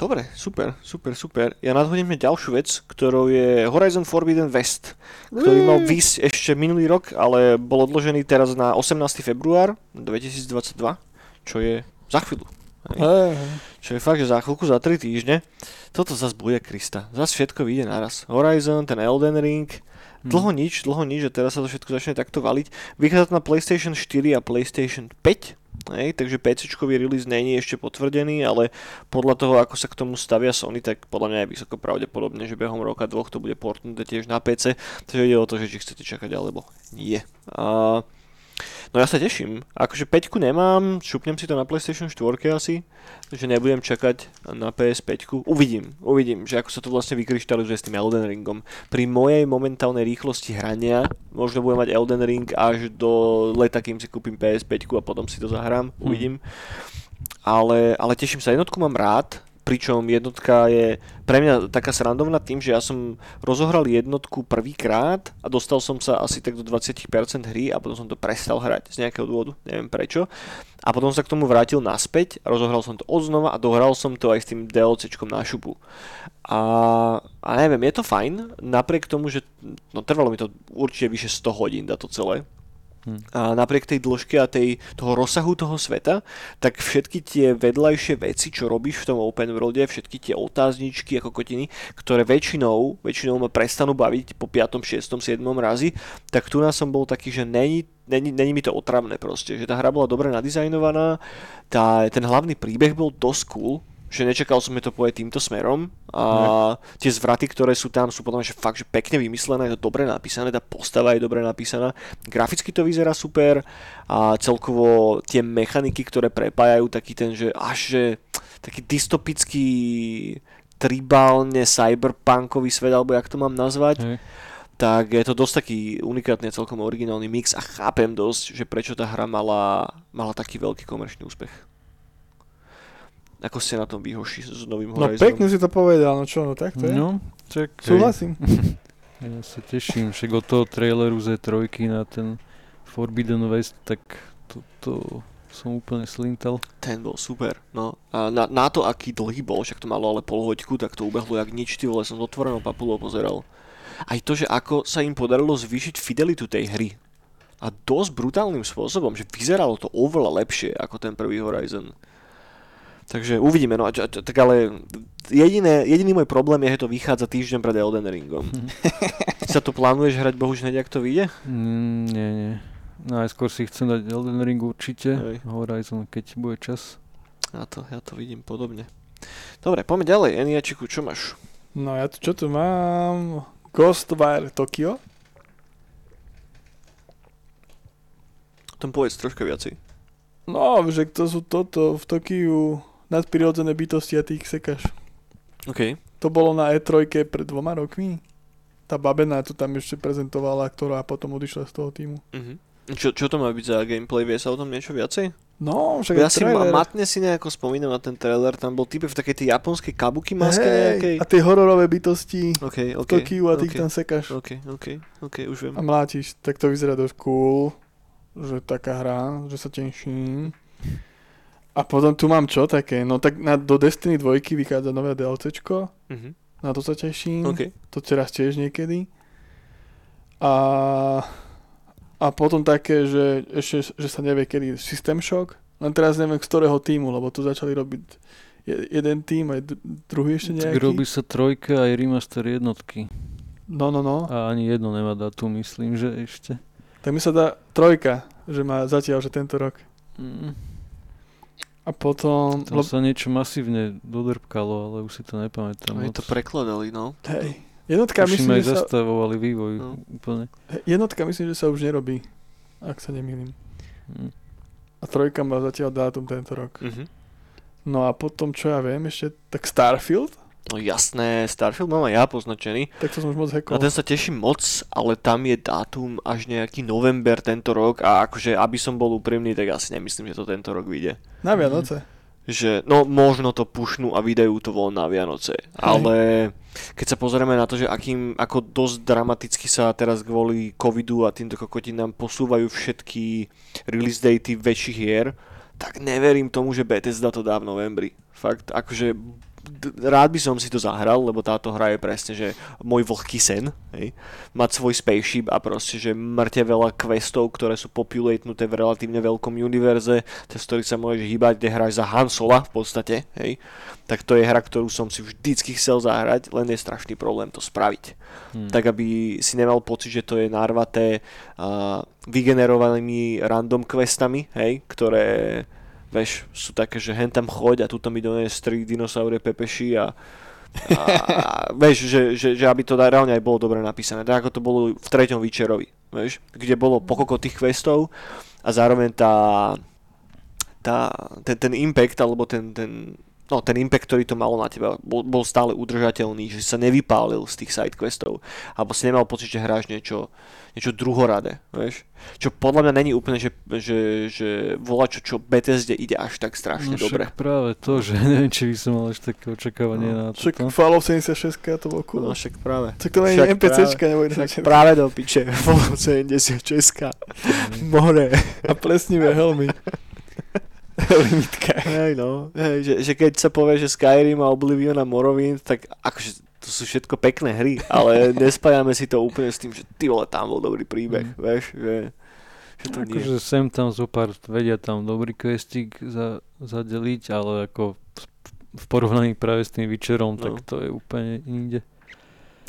Dobre, super, super, super. Ja nadhodím ďalšiu vec, ktorou je Horizon Forbidden West, ktorý mal výsť ešte minulý rok, ale bol odložený teraz na 18. február 2022, čo je za chvíľu. Hej. Čo je fakt, že za chvíľku, za 3 týždne. Toto zase bude Krista. Zase všetko vyjde naraz. Horizon, ten Elden Ring. Dlho nič, dlho nič a teraz sa to všetko začne takto valiť. Vychádza to na PlayStation 4 a PlayStation 5, hej, takže PC-čkový release není ešte potvrdený, ale podľa toho, ako sa k tomu stavia Sony, tak podľa mňa je vysoko pravdepodobné, že behom roka, dvoch to bude portnuté tiež na PC, takže ide o to, že či chcete čakať alebo nie. A No ja sa teším. Akože 5 nemám, šupnem si to na PlayStation 4 asi, že nebudem čakať na PS5. Uvidím, uvidím, že ako sa to vlastne vykryštalizuje s tým Elden Ringom. Pri mojej momentálnej rýchlosti hrania možno budem mať Elden Ring až do leta, kým si kúpim PS5 a potom si to zahrám, Hm. uvidím. Ale, ale teším sa, jednotku mám rád, pričom jednotka je pre mňa taká srandovná tým, že ja som rozohral jednotku prvýkrát a dostal som sa asi tak do 20% hry a potom som to prestal hrať z nejakého dôvodu, neviem prečo. A potom sa k tomu vrátil naspäť, rozohral som to odznova a dohral som to aj s tým DLCčkom na šupu. A, a neviem, je to fajn, napriek tomu, že no, trvalo mi to určite vyše 100 hodín dať to celé, A napriek tej dĺžke a tej, toho rozsahu toho sveta, tak všetky tie vedľajšie veci, čo robíš v tom open worlde, všetky tie otázničky ako kotiny, ktoré väčšinou, väčšinou ma prestanú baviť po 5., 6., 7. razi, tak tu nás som bol taký, že není není, není mi to otravné proste, že tá hra bola dobre nadizajnovaná, tá, ten hlavný príbeh bol dosť cool, že nečakal som, že to pôjde týmto smerom a ne. tie zvraty, ktoré sú tam, sú potom že fakt, že pekne vymyslené, je to dobre napísané, tá postava je dobre napísaná, graficky to vyzerá super a celkovo tie mechaniky, ktoré prepájajú taký ten, že až že taký dystopický tribálne cyberpunkový svet, alebo jak to mám nazvať, ne. tak je to dosť taký unikátny a celkom originálny mix a chápem dosť, že prečo tá hra mala, mala taký veľký komerčný úspech. Ako ste na tom výhoši s novým No pekne si to povedal, no čo, no tak to je. No, čak, Súhlasím. ja sa teším, však od toho traileru Z3 na ten Forbidden West, tak to, to som úplne slintal. Ten bol super, no. A na, na to, aký dlhý bol, však to malo ale pol hoďku, tak to ubehlo jak nič, ty vole, som s otvorenou papulou pozeral. Aj to, že ako sa im podarilo zvýšiť fidelitu tej hry. A dosť brutálnym spôsobom, že vyzeralo to oveľa lepšie ako ten prvý Horizon. Takže uvidíme, no a čo, čo, tak ale jediné, jediný môj problém je, že to vychádza týždeň pred Elden Ringom. sa tu plánuješ hrať bohuž hneď, ak to vyjde? Mm, nie, nie. Najskôr si chcem dať Elden Ring určite, Hej. Horizon, keď bude čas. Ja to, ja to vidím podobne. Dobre, poďme ďalej. Eniačiku, čo máš? No ja tu, čo tu mám? Ghostwire Tokyo. Tom povedz troška viacej. No, že to sú toto v Tokiu nadprirodzené bytosti a ty ich sekáš. OK. To bolo na E3 pred dvoma rokmi. Tá babena to tam ešte prezentovala, ktorá potom odišla z toho týmu. Uh-huh. Čo, čo to má byť za gameplay? Vie sa o tom niečo viacej? No, však ja si ma, matne si nejako spomínam na ten trailer, tam bol typ v takej tej japonskej kabuki maske hey, nejakej. A tie hororové bytosti okay, okay, v Tokiu a ty okay, ich tam sekáš. Ok, ok, ok, už viem. A mlátiš, tak to vyzerá dosť cool, že taká hra, že sa teším. A potom tu mám čo také? No tak na, do Destiny 2 vychádza nové DLCčko. Uh-huh. Na to sa teším. Okay. To teraz tiež niekedy. A, a potom také, že ešte že sa nevie kedy System Shock. Len teraz neviem z ktorého týmu, lebo tu začali robiť jeden tým, aj druhý ešte nejaký. Tak robí sa trojka aj remaster jednotky. No, no, no. A ani jedno nemá dátum, myslím, že ešte. Tak mi sa dá trojka, že má zatiaľ, že tento rok. Mm. A potom... Tam sa niečo masívne dodrbkalo, ale už si to nepamätám. Oni to prekladali, no. Hej. Jednotka Už myslím, že sa... zastavovali vývoj no. úplne. Jednotka myslím, že sa už nerobí, ak sa nemýlim. Hmm. A trojka má zatiaľ dátum tento rok. Mm-hmm. No a potom, čo ja viem, ešte, tak Starfield? No jasné, Starfield mám aj ja poznačený. Tak to som už moc hekol. Na ten sa teším moc, ale tam je dátum až nejaký november tento rok a akože, aby som bol úprimný, tak asi nemyslím, že to tento rok vyjde. Na Vianoce. Mm. Že, no možno to pušnú a vydajú to von na Vianoce, ale keď sa pozrieme na to, že akým, ako dosť dramaticky sa teraz kvôli covidu a týmto kokotinám posúvajú všetky release daty väčších hier, tak neverím tomu, že Bethesda to dá v novembri. Fakt, akože rád by som si to zahral, lebo táto hra je presne, že môj vlhký sen, hej, mať svoj spaceship a proste, že mŕte veľa questov, ktoré sú populatnuté v relatívne veľkom univerze, cez ktorý sa môžeš hýbať, kde hráš za Han Sola v podstate, hej, tak to je hra, ktorú som si vždycky chcel zahrať, len je strašný problém to spraviť. Hmm. Tak aby si nemal pocit, že to je narvaté uh, vygenerovanými random questami, hej, ktoré Veš, sú také, že hen tam choď a tuto mi dones tri dinosaurie pepeši a, a, a vieš, že, že, že, aby to reálne aj bolo dobre napísané. Tak ako to bolo v treťom Witcherovi, vieš, kde bolo pokoko tých questov a zároveň tá, tá, ten, ten impact alebo ten, ten, no, ten impact, ktorý to malo na teba, bol, bol stále udržateľný, že si sa nevypálil z tých sidequestov, alebo si nemal pocit, že hráš niečo, niečo druhoradé, vieš. Čo podľa mňa není úplne, že, že, že volá čo, čo Bethesde ide až tak strašne no, dobre. však práve to, že neviem, či by som mal až také očakávanie No, na Však toto. Fallout 76 to bolo cool. No však práve. Tak to však je NPCčka, nebo Však práve do piče, Fallout 76, more. A plesnivé helmy. Limitka. Hej no, hej, že, že keď sa povie, že Skyrim a Oblivion a Morrowind, tak akože to sú všetko pekné hry, ale nespájame si to úplne s tým, že ty vole, tam bol dobrý príbeh, Mm. vieš, že, že to nie. Akože sem tam zo pár vedia tam dobrý questík za, zadeliť, ale ako v- v porovnaní práve s tým Witcherom, No. tak to je úplne inde.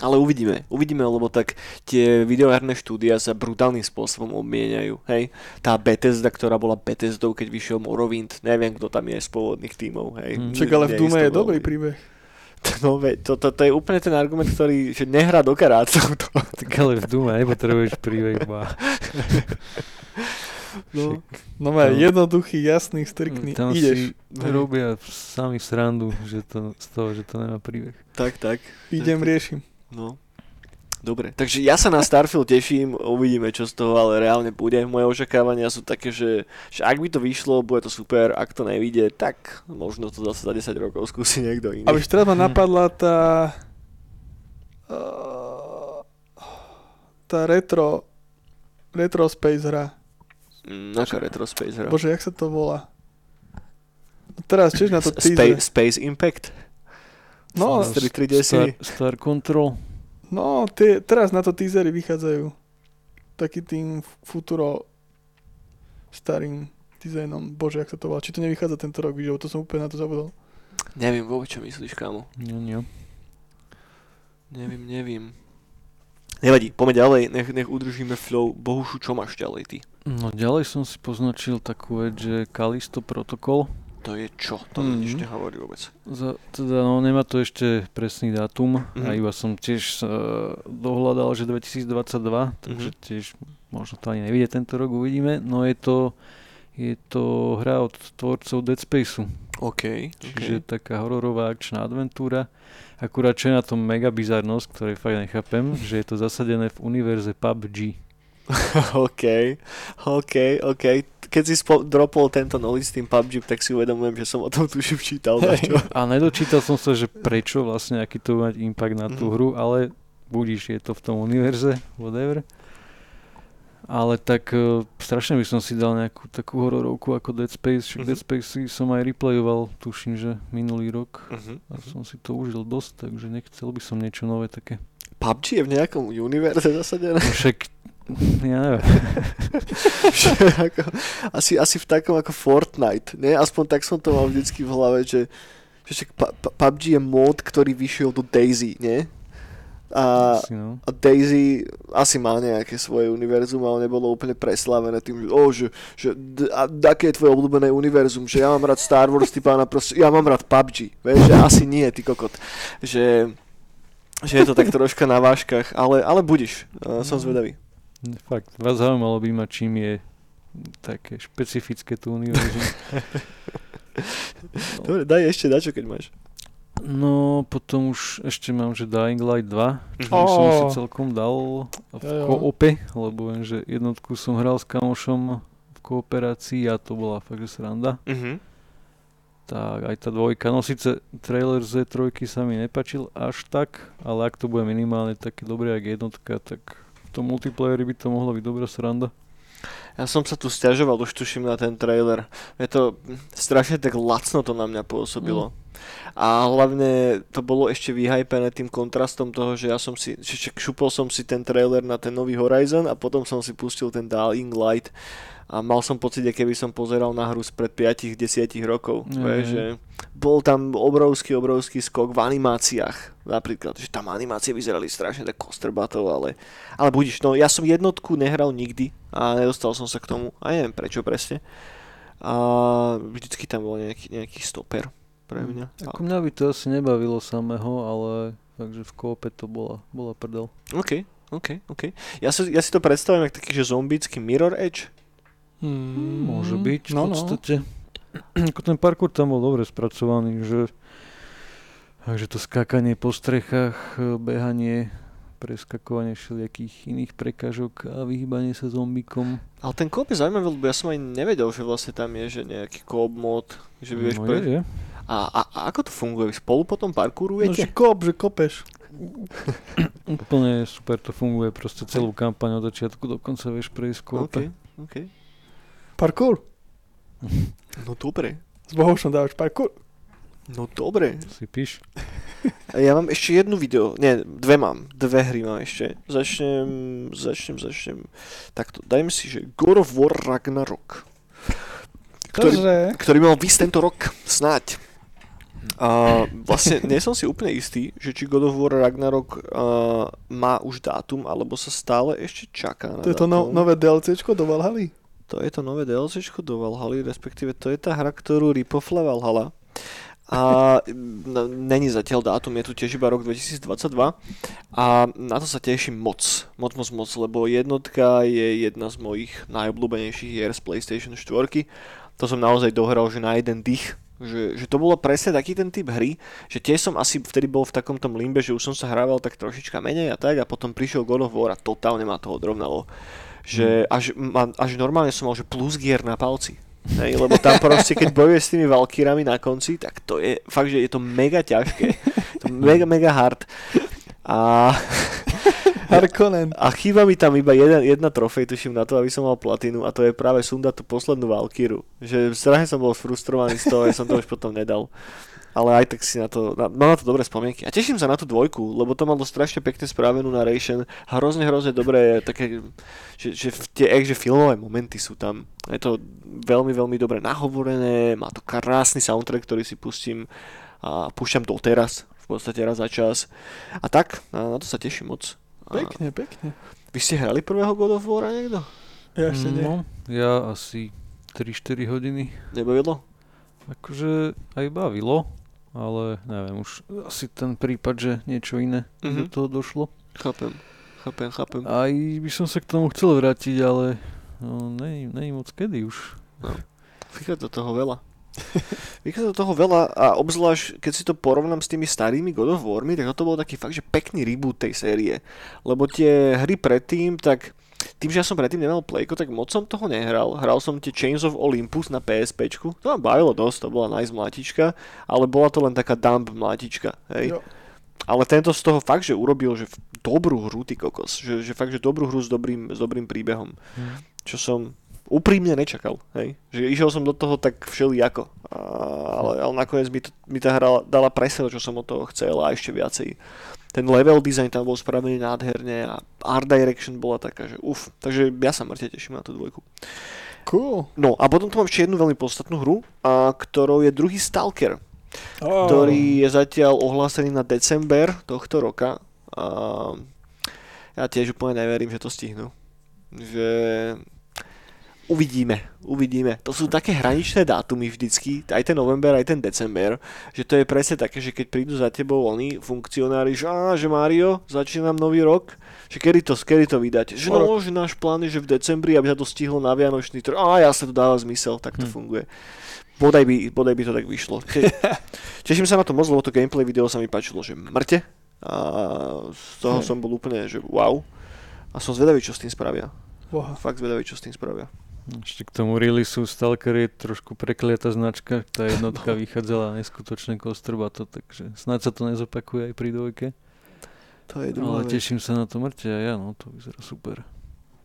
Ale uvidíme, uvidíme, lebo tak tie videoherné štúdia sa brutálnym spôsobom obmieniajú, hej. Tá Bethesda, ktorá bola Bethesdou, keď vyšiel Morrowind, neviem, kto tam je z pôvodných tímov, hej. Mm. Čak ale v Dume je dobrý príbeh. No veď, to, to, to je úplne ten argument, ktorý, že nehrá do karát to. Tak ale v Dume nepotrebuješ príbeh. No, No má No. jednoduchý, jasný, striktný. Tam Ideš. si robia sami srandu že to, z toho, že to nemá príbeh. tak, tak. Idem, riešim. No. Dobre, takže ja sa na Starfield teším, uvidíme čo z toho ale reálne bude. Moje očakávania sú také, že, že ak by to vyšlo, bude to super, ak to nevíde, tak možno to zase za 10 rokov skúsi niekto iný. A už teraz ma Hm. napadla tá... Uh, tá retro... Retro Space hra. Mm, aká Retro Space hra? Bože, jak sa to volá? No teraz tiež na to S- Space, teaser. Space Impact? No, Star, 3DS? Star, Star Control. no tie, teraz na to teasery vychádzajú. Taký tým futuro starým dizajnom. Bože, jak sa to volá. Či to nevychádza tento rok, víš, lebo to som úplne na to zabudol. Neviem vôbec, čo myslíš, kámo. No, no. Neviem, neviem. Nevadí, poďme ďalej, nech, nech udržíme flow. Bohušu, čo máš ďalej ty? no ďalej som si poznačil takú vec, že Kalisto protokol. To je čo? To Mhm. mm-hmm. nič nehovorí vôbec. Za, teda no, nemá to ešte presný dátum Mhm. a iba som tiež uh, dohľadal, že 2022, takže Mhm. tiež možno to ani nevidie tento rok, uvidíme. No je to, je to hra od tvorcov Dead Spaceu, OK. čiže taká hororová akčná adventúra. Akurát čo je na tom mega bizarnosť, ktorej fakt nechápem, že je to zasadené v univerze PUBG. OK, OK, OK. Keď si spo- dropol tento nový s tým PUBG, tak si uvedomujem, že som o tom tuším čítal. Čo? A nedočítal som sa, že prečo vlastne, aký to mať impact na tú Mhm. hru, ale budíš, je to v tom univerze, whatever. Ale tak uh, strašne by som si dal nejakú takú hororovku ako Dead Space, však Mhm. Dead Space si som aj replayoval, tuším, že minulý rok. Uh-huh. A som si to užil dosť, takže nechcel by som niečo nové také. PUBG je v nejakom univerze zasadené? No však, ja neviem. Ako, asi, asi v takom ako Fortnite, nie? Aspoň tak som to mal vždycky v hlave, že, že PUBG je mod, ktorý vyšiel do Daisy, nie? A, Asi, no. a Daisy asi má nejaké svoje univerzum, ale nebolo úplne preslávené tým, že, oh, že, že d- a, aké je tvoje obľúbené univerzum, že ja mám rád Star Wars, ty pána proste, ja mám rád PUBG, vieš, že asi nie, ty kokot, že, že je to tak troška na váškach, ale, ale budiš, som No. zvedavý. Fakt, vás zaujímalo by ma, čím je také špecifické to univerzum. Dobre, daj ešte dačo, keď máš. No, potom už ešte mám, že Dying Light 2, čo by som si celkom dal v Jo, jo. koope, lebo viem, že jednotku som hral s kamošom v kooperácii a to bola fakt, že sranda. Mhm. Tak aj tá dvojka, no síce trailer Z3 sa mi nepačil až tak, ale ak to bude minimálne také dobré jak jednotka, tak tom multiplayeri by to mohla byť dobrá sranda. Ja som sa tu stiažoval, už tuším na ten trailer. Je to strašne tak lacno to na mňa pôsobilo. A hlavne to bolo ešte vyhypené tým kontrastom toho, že ja som si, že šupol som si ten trailer na ten nový Horizon a potom som si pustil ten Dying Light a mal som pocit, keby som pozeral na hru spred 5-10 rokov. Mm. Vieš, že bol tam obrovský, obrovský skok v animáciách. Napríklad, že tam animácie vyzerali strašne tak kostrbatov, ale, ale budíš, no ja som jednotku nehral nikdy a nedostal som sa k tomu a neviem prečo presne. A vždycky tam bol nejaký, nejaký stoper pre mňa. A, Ako mňa by to asi nebavilo samého, ale takže v koope to bola, bola prdel. OK, OK, OK. Ja si, ja si to predstavím ako taký, že zombický Mirror Edge. Hmm. Môže byť v no, no. podstate. Ako ten parkour tam bol dobre spracovaný, že takže to skákanie po strechách, behanie, preskakovanie všelijakých iných prekážok a vyhýbanie sa zombikom. Ale ten kóp je zaujímavý, lebo ja som aj nevedel, že vlastne tam je že nejaký kóp mod, že vieš no, pre... je, je. A, a, a, ako to funguje? Spolu potom No, parkourujete? že kop, že kopeš. Úplne super to funguje, proste celú kampaň od začiatku do konca vieš prejsť OK, kópe. OK. Parkour. No dobre. S Bohušom dávaš parkour. No dobre. Si píš. A ja mám ešte jednu video, nie, dve mám, dve hry mám ešte. Začnem, začnem, začnem. Takto, dajme si, že God of War Ragnarok. Ktorý, Čože? ktorý mal vysť tento rok, snáď. A vlastne nie som si úplne istý, že či God of War Ragnarok uh, má už dátum, alebo sa stále ešte čaká na To je to no, dátum. nové DLCčko do Valhaly? To je to nové DLCčko do Valhaly, respektíve to je tá hra, ktorú ripofla Valhalla. A není zatiaľ dátum, je tu tiež iba rok 2022 a na to sa teším moc, moc, moc, moc, lebo jednotka je jedna z mojich najobľúbenejších hier z PlayStation 4. To som naozaj dohral, že na jeden dých, že, že to bolo presne taký ten typ hry, že tiež som asi vtedy bol v takom tom limbe, že už som sa hrával tak trošička menej a tak a potom prišiel God of War a totálne ma to odrovnalo. Že až, až normálne som mal, že plus gear na palci. Hej, lebo tam proste, keď bojuješ s tými valkyrami na konci, tak to je fakt, že je to mega ťažké. To mega, mega hard. A, Harkonnen. a chýba mi tam iba jeden, jedna trofej, tuším na to, aby som mal platinu a to je práve sundať tú poslednú valkyru. Že strašne som bol frustrovaný z toho, ja som to už potom nedal. Ale aj tak si na to, na, mám na to dobré spomienky. A teším sa na tú dvojku, lebo to malo strašne pekne spravenú narration. Hrozne, hrozne dobré, také, že, že v- tie že filmové momenty sú tam. Je to veľmi, veľmi dobre nahovorené, má to krásny soundtrack, ktorý si pustím a púšťam doteraz, v podstate raz za čas. A tak, na, na to sa teším moc. A Pekne, pekne. vy ste hrali prvého God of War niekto? Ja ešte nie. No, ja asi 3-4 hodiny. Nebavilo? Akože aj bavilo, ale neviem, už asi ten prípad, že niečo iné mm-hmm. do Mhm. toho došlo. Chápem, chápem, chápem. Aj by som sa k tomu chcel vrátiť, ale no, není, moc kedy už. Vychádza toho veľa. Vychádza toho veľa a obzvlášť, keď si to porovnám s tými starými God of Warmi, tak toto bol taký fakt, že pekný reboot tej série. Lebo tie hry predtým, tak tým, že ja som predtým nemal Playko, tak moc som toho nehral. Hral som tie Chains of Olympus na PSPčku. To ma bavilo dosť, to bola nice mlátička, ale bola to len taká dump mlátička. Hej. Jo. Ale tento z toho fakt, že urobil že dobrú hru, ty kokos. Že, že fakt, že dobrú hru s dobrým, s dobrým príbehom. Hm. Čo som úprimne nečakal. Hej? Že išiel som do toho tak všelijako. A, ale, ale nakoniec mi, to, mi tá hra dala presne to, čo som od toho chcel a ešte viacej. Ten level design tam bol spravený nádherne a art direction bola taká, že uf. Takže ja sa mŕte teším na tú dvojku. Cool. No a potom tu mám ešte jednu veľmi podstatnú hru, a, ktorou je druhý Stalker Oh. ktorý je zatiaľ ohlásený na december tohto roka. A ja tiež úplne neverím, že to stihnú. Že uvidíme, uvidíme. To sú také hraničné dátumy vždycky, aj ten november, aj ten december, že to je presne také, že keď prídu za tebou oni, funkcionári, že, á, že Mario, začínam nový rok, že kedy to, kedy to vydať. Že no, že náš plán je, že v decembri, aby sa to stihlo na Vianočný trh. Á, jasne, to dáva zmysel, tak to Hm. funguje. Bodaj by, bodaj by to tak vyšlo. Te- Teším sa na to moc, lebo to gameplay video sa mi páčilo, že mŕte. A z toho Hej. som bol úplne, že wow. A som zvedavý, čo s tým spravia. Boha. Fakt zvedavý, čo s tým spravia. Ešte k tomu releaseu Stalker je trošku prekliatá značka, tá jednotka No. vychádzala neskutočne kostrbato, takže snáď sa to nezopakuje aj pri dvojke. To je druhá Ale vec. teším sa na to mŕte a ja, no to vyzerá super.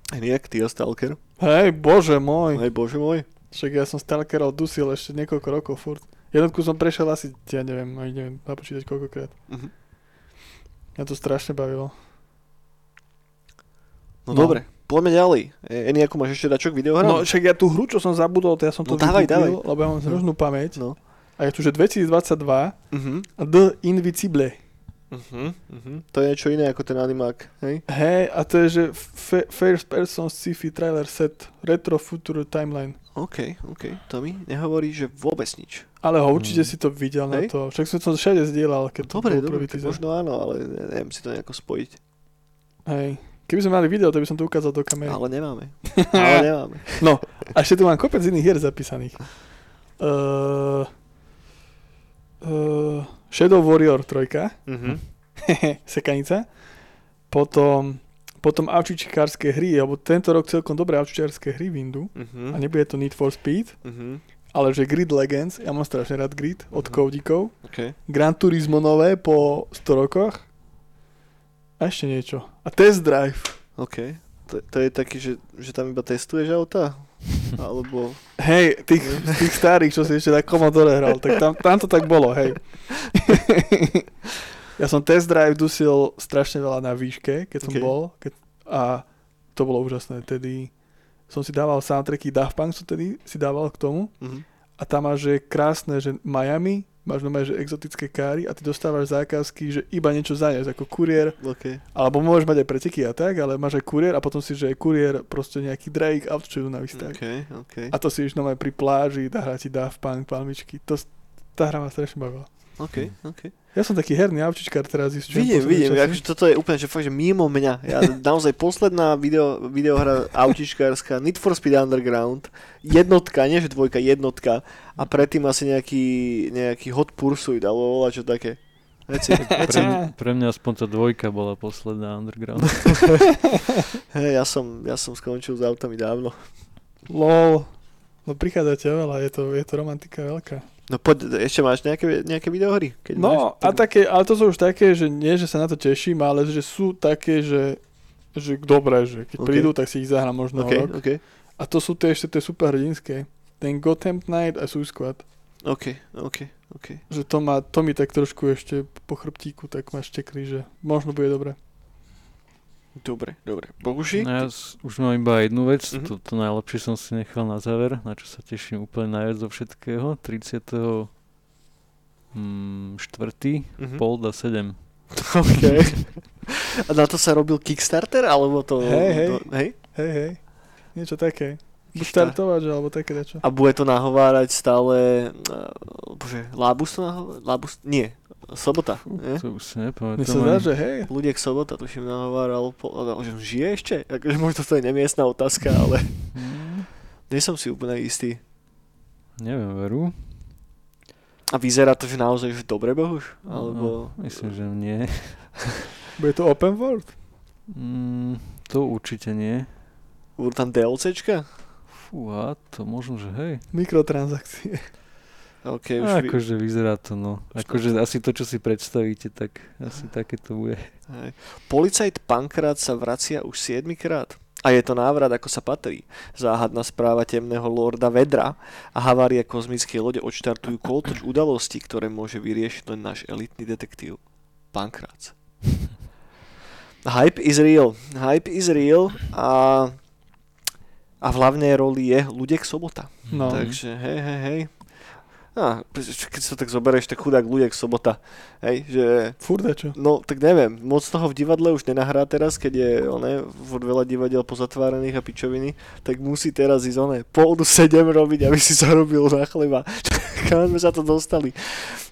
Nejak ty a Stalker? Hej, bože môj. Hej, bože môj. Však ja som Stalkerov dusil ešte niekoľko rokov furt. Jednotku som prešiel asi, ja neviem, aj neviem napočítať koľkokrát. Mhm. Mňa to strašne bavilo. No, No. dobre, poďme ďalej. E, Eni, ako máš ešte dačok videohrám? No však ja tú hru, čo som zabudol, to ja som to No dávaj, dávaj. lebo ja mám zružnú pamäť. No. A je tu, že 2022 Mhm, a The Invisible. mhm, mhm. To je niečo iné ako ten animák, hej? Hej, a to je, že f- First Person Sci-Fi Trailer Set Retro Future Timeline. OK, OK. To mi nehovorí, že vôbec nič. Ale ho určite Hmm. si to videl na Hej. to. Však som to všade zdieľal, keď to Dobre, bol dobre, prvý tak teaser. možno áno, ale ne- neviem si to nejako spojiť. Hej. Keby sme mali video, to by som to ukázal do kamery. Ale nemáme. Ale nemáme. No, a ešte tu mám kopec iných hier zapísaných. Uh, uh, Shadow Warrior 3, Mhm. sekanica. Potom, potom aučičkárske hry, alebo tento rok celkom dobré aučičkárske hry vyndú. Mhm. A nebude to Need for Speed, Mhm. ale že Grid Legends, ja mám strašne rád Grid od Mhm. Koudikov. OK. Gran Turismo nové po 100 rokoch. A ešte niečo. A Test Drive. OK. To, to je taký, že, že tam iba testuješ auta? Alebo... Hej, tých, tých starých, čo si ešte na Commodore hral, tak tam, tam to tak bolo, hej. ja som Test Drive dusil strašne veľa na výške, keď som Ok. bol. Keď, a to bolo úžasné. Tedy som si dával soundtracky Daft Punk, som tedy si dával k tomu. Mhm. A tam máš, že krásne, že Miami, máš normálne, že exotické káry a ty dostávaš zákazky, že iba niečo zaniesť, ako kuriér, OK. alebo môžeš mať aj preteky a tak, ale máš aj kuriér a potom si, že aj kuriér proste nejaký Drake out, čo na výstav. OK, OK. A to si iš normálne pri pláži, dá hrať ti Daft Punk, palmičky. To, tá hra ma strašne bavila. OK, OK. Ja som taký herný avčičkár teraz. Vidím, vidím, akože toto je úplne, že fakt, že mimo mňa. Ja naozaj posledná video, videohra autičkárska, Need for Speed Underground, jednotka, nie že dvojka, jednotka a predtým asi nejaký, nejaký Hot Pursuit alebo volá čo také. Veci, veci. Pre, pre mňa aspoň tá dvojka bola posledná underground. Hej, ja som, ja som skončil s autami dávno. LOL. No prichádzate oveľa, je to, je to romantika veľká. No poď, ešte máš nejaké, nejaké videohry? Keď No máš, a také, ale to sú už také, že nie, že sa na to teším, ale že sú také, že, že dobré, že keď Ok. prídu, tak si ich zahrám možno OK, o rok. OK, A to sú tie ešte tie super hrdinské. Ten Gotham Knight a Suicide Squad. OK, OK, OK. Že to, má, to mi tak trošku ešte po chrbtíku tak ma štekli, že možno bude dobre. Dobre, dobre. Bohuši? No ja s- už mám iba jednu vec, Mhm. to, to najlepšie som si nechal na záver, na čo sa teším úplne najviac zo všetkého. 30. Mm, štvrtý, Mhm. Polda 7. OK. A na to sa robil Kickstarter, alebo to... Hej, hej. To, hej? Hej, hej. Niečo také. Buď že, alebo také dačo. A bude to nahovárať stále... Uh, bože, Lábus to nahovárať? Lábus... Nie. Sobota. Fú, nie? to už si Mne nepamätám. sa zdá, že hej. Ľudiek Sobota, tuším, nahováral... Po, no, že žije ešte? Akože možno to je nemiestná otázka, ale Mm, nie som si úplne istý. neviem, veru. A vyzerá to, že naozaj že dobre, Bohuž? Alebo... No, myslím, že nie. Bude to open world? Mm, to určite nie. Budú tam DLCčka? Fúha, to možno, že hej. Mikrotransakcie. OK, už... A vy- akože vyzerá to, no. Akože asi to, čo si predstavíte, tak asi také to bude. Hej. Policajt Pankrát sa vracia už 7 krát. A je to návrat, ako sa patrí. Záhadná správa temného lorda Vedra a havária kozmickej lode odštartujú koltoč udalostí, ktoré môže vyriešiť len náš elitný detektív. Pankrác. Hype is real. Hype is real a, a v hlavnej roli je Ludek Sobota. No. Takže hej, hej, hej. A, keď sa tak zoberieš, tak chudák Ludek Sobota. Hej, že Furt dačo. No, tak neviem, moc toho v divadle už nenahrá teraz, keď je furt veľa divadiel pozatváraných a pičoviny, tak musí teraz ísť oné, pôdu 7 robiť, aby si zarobil na chleba. Kam sme sa to dostali?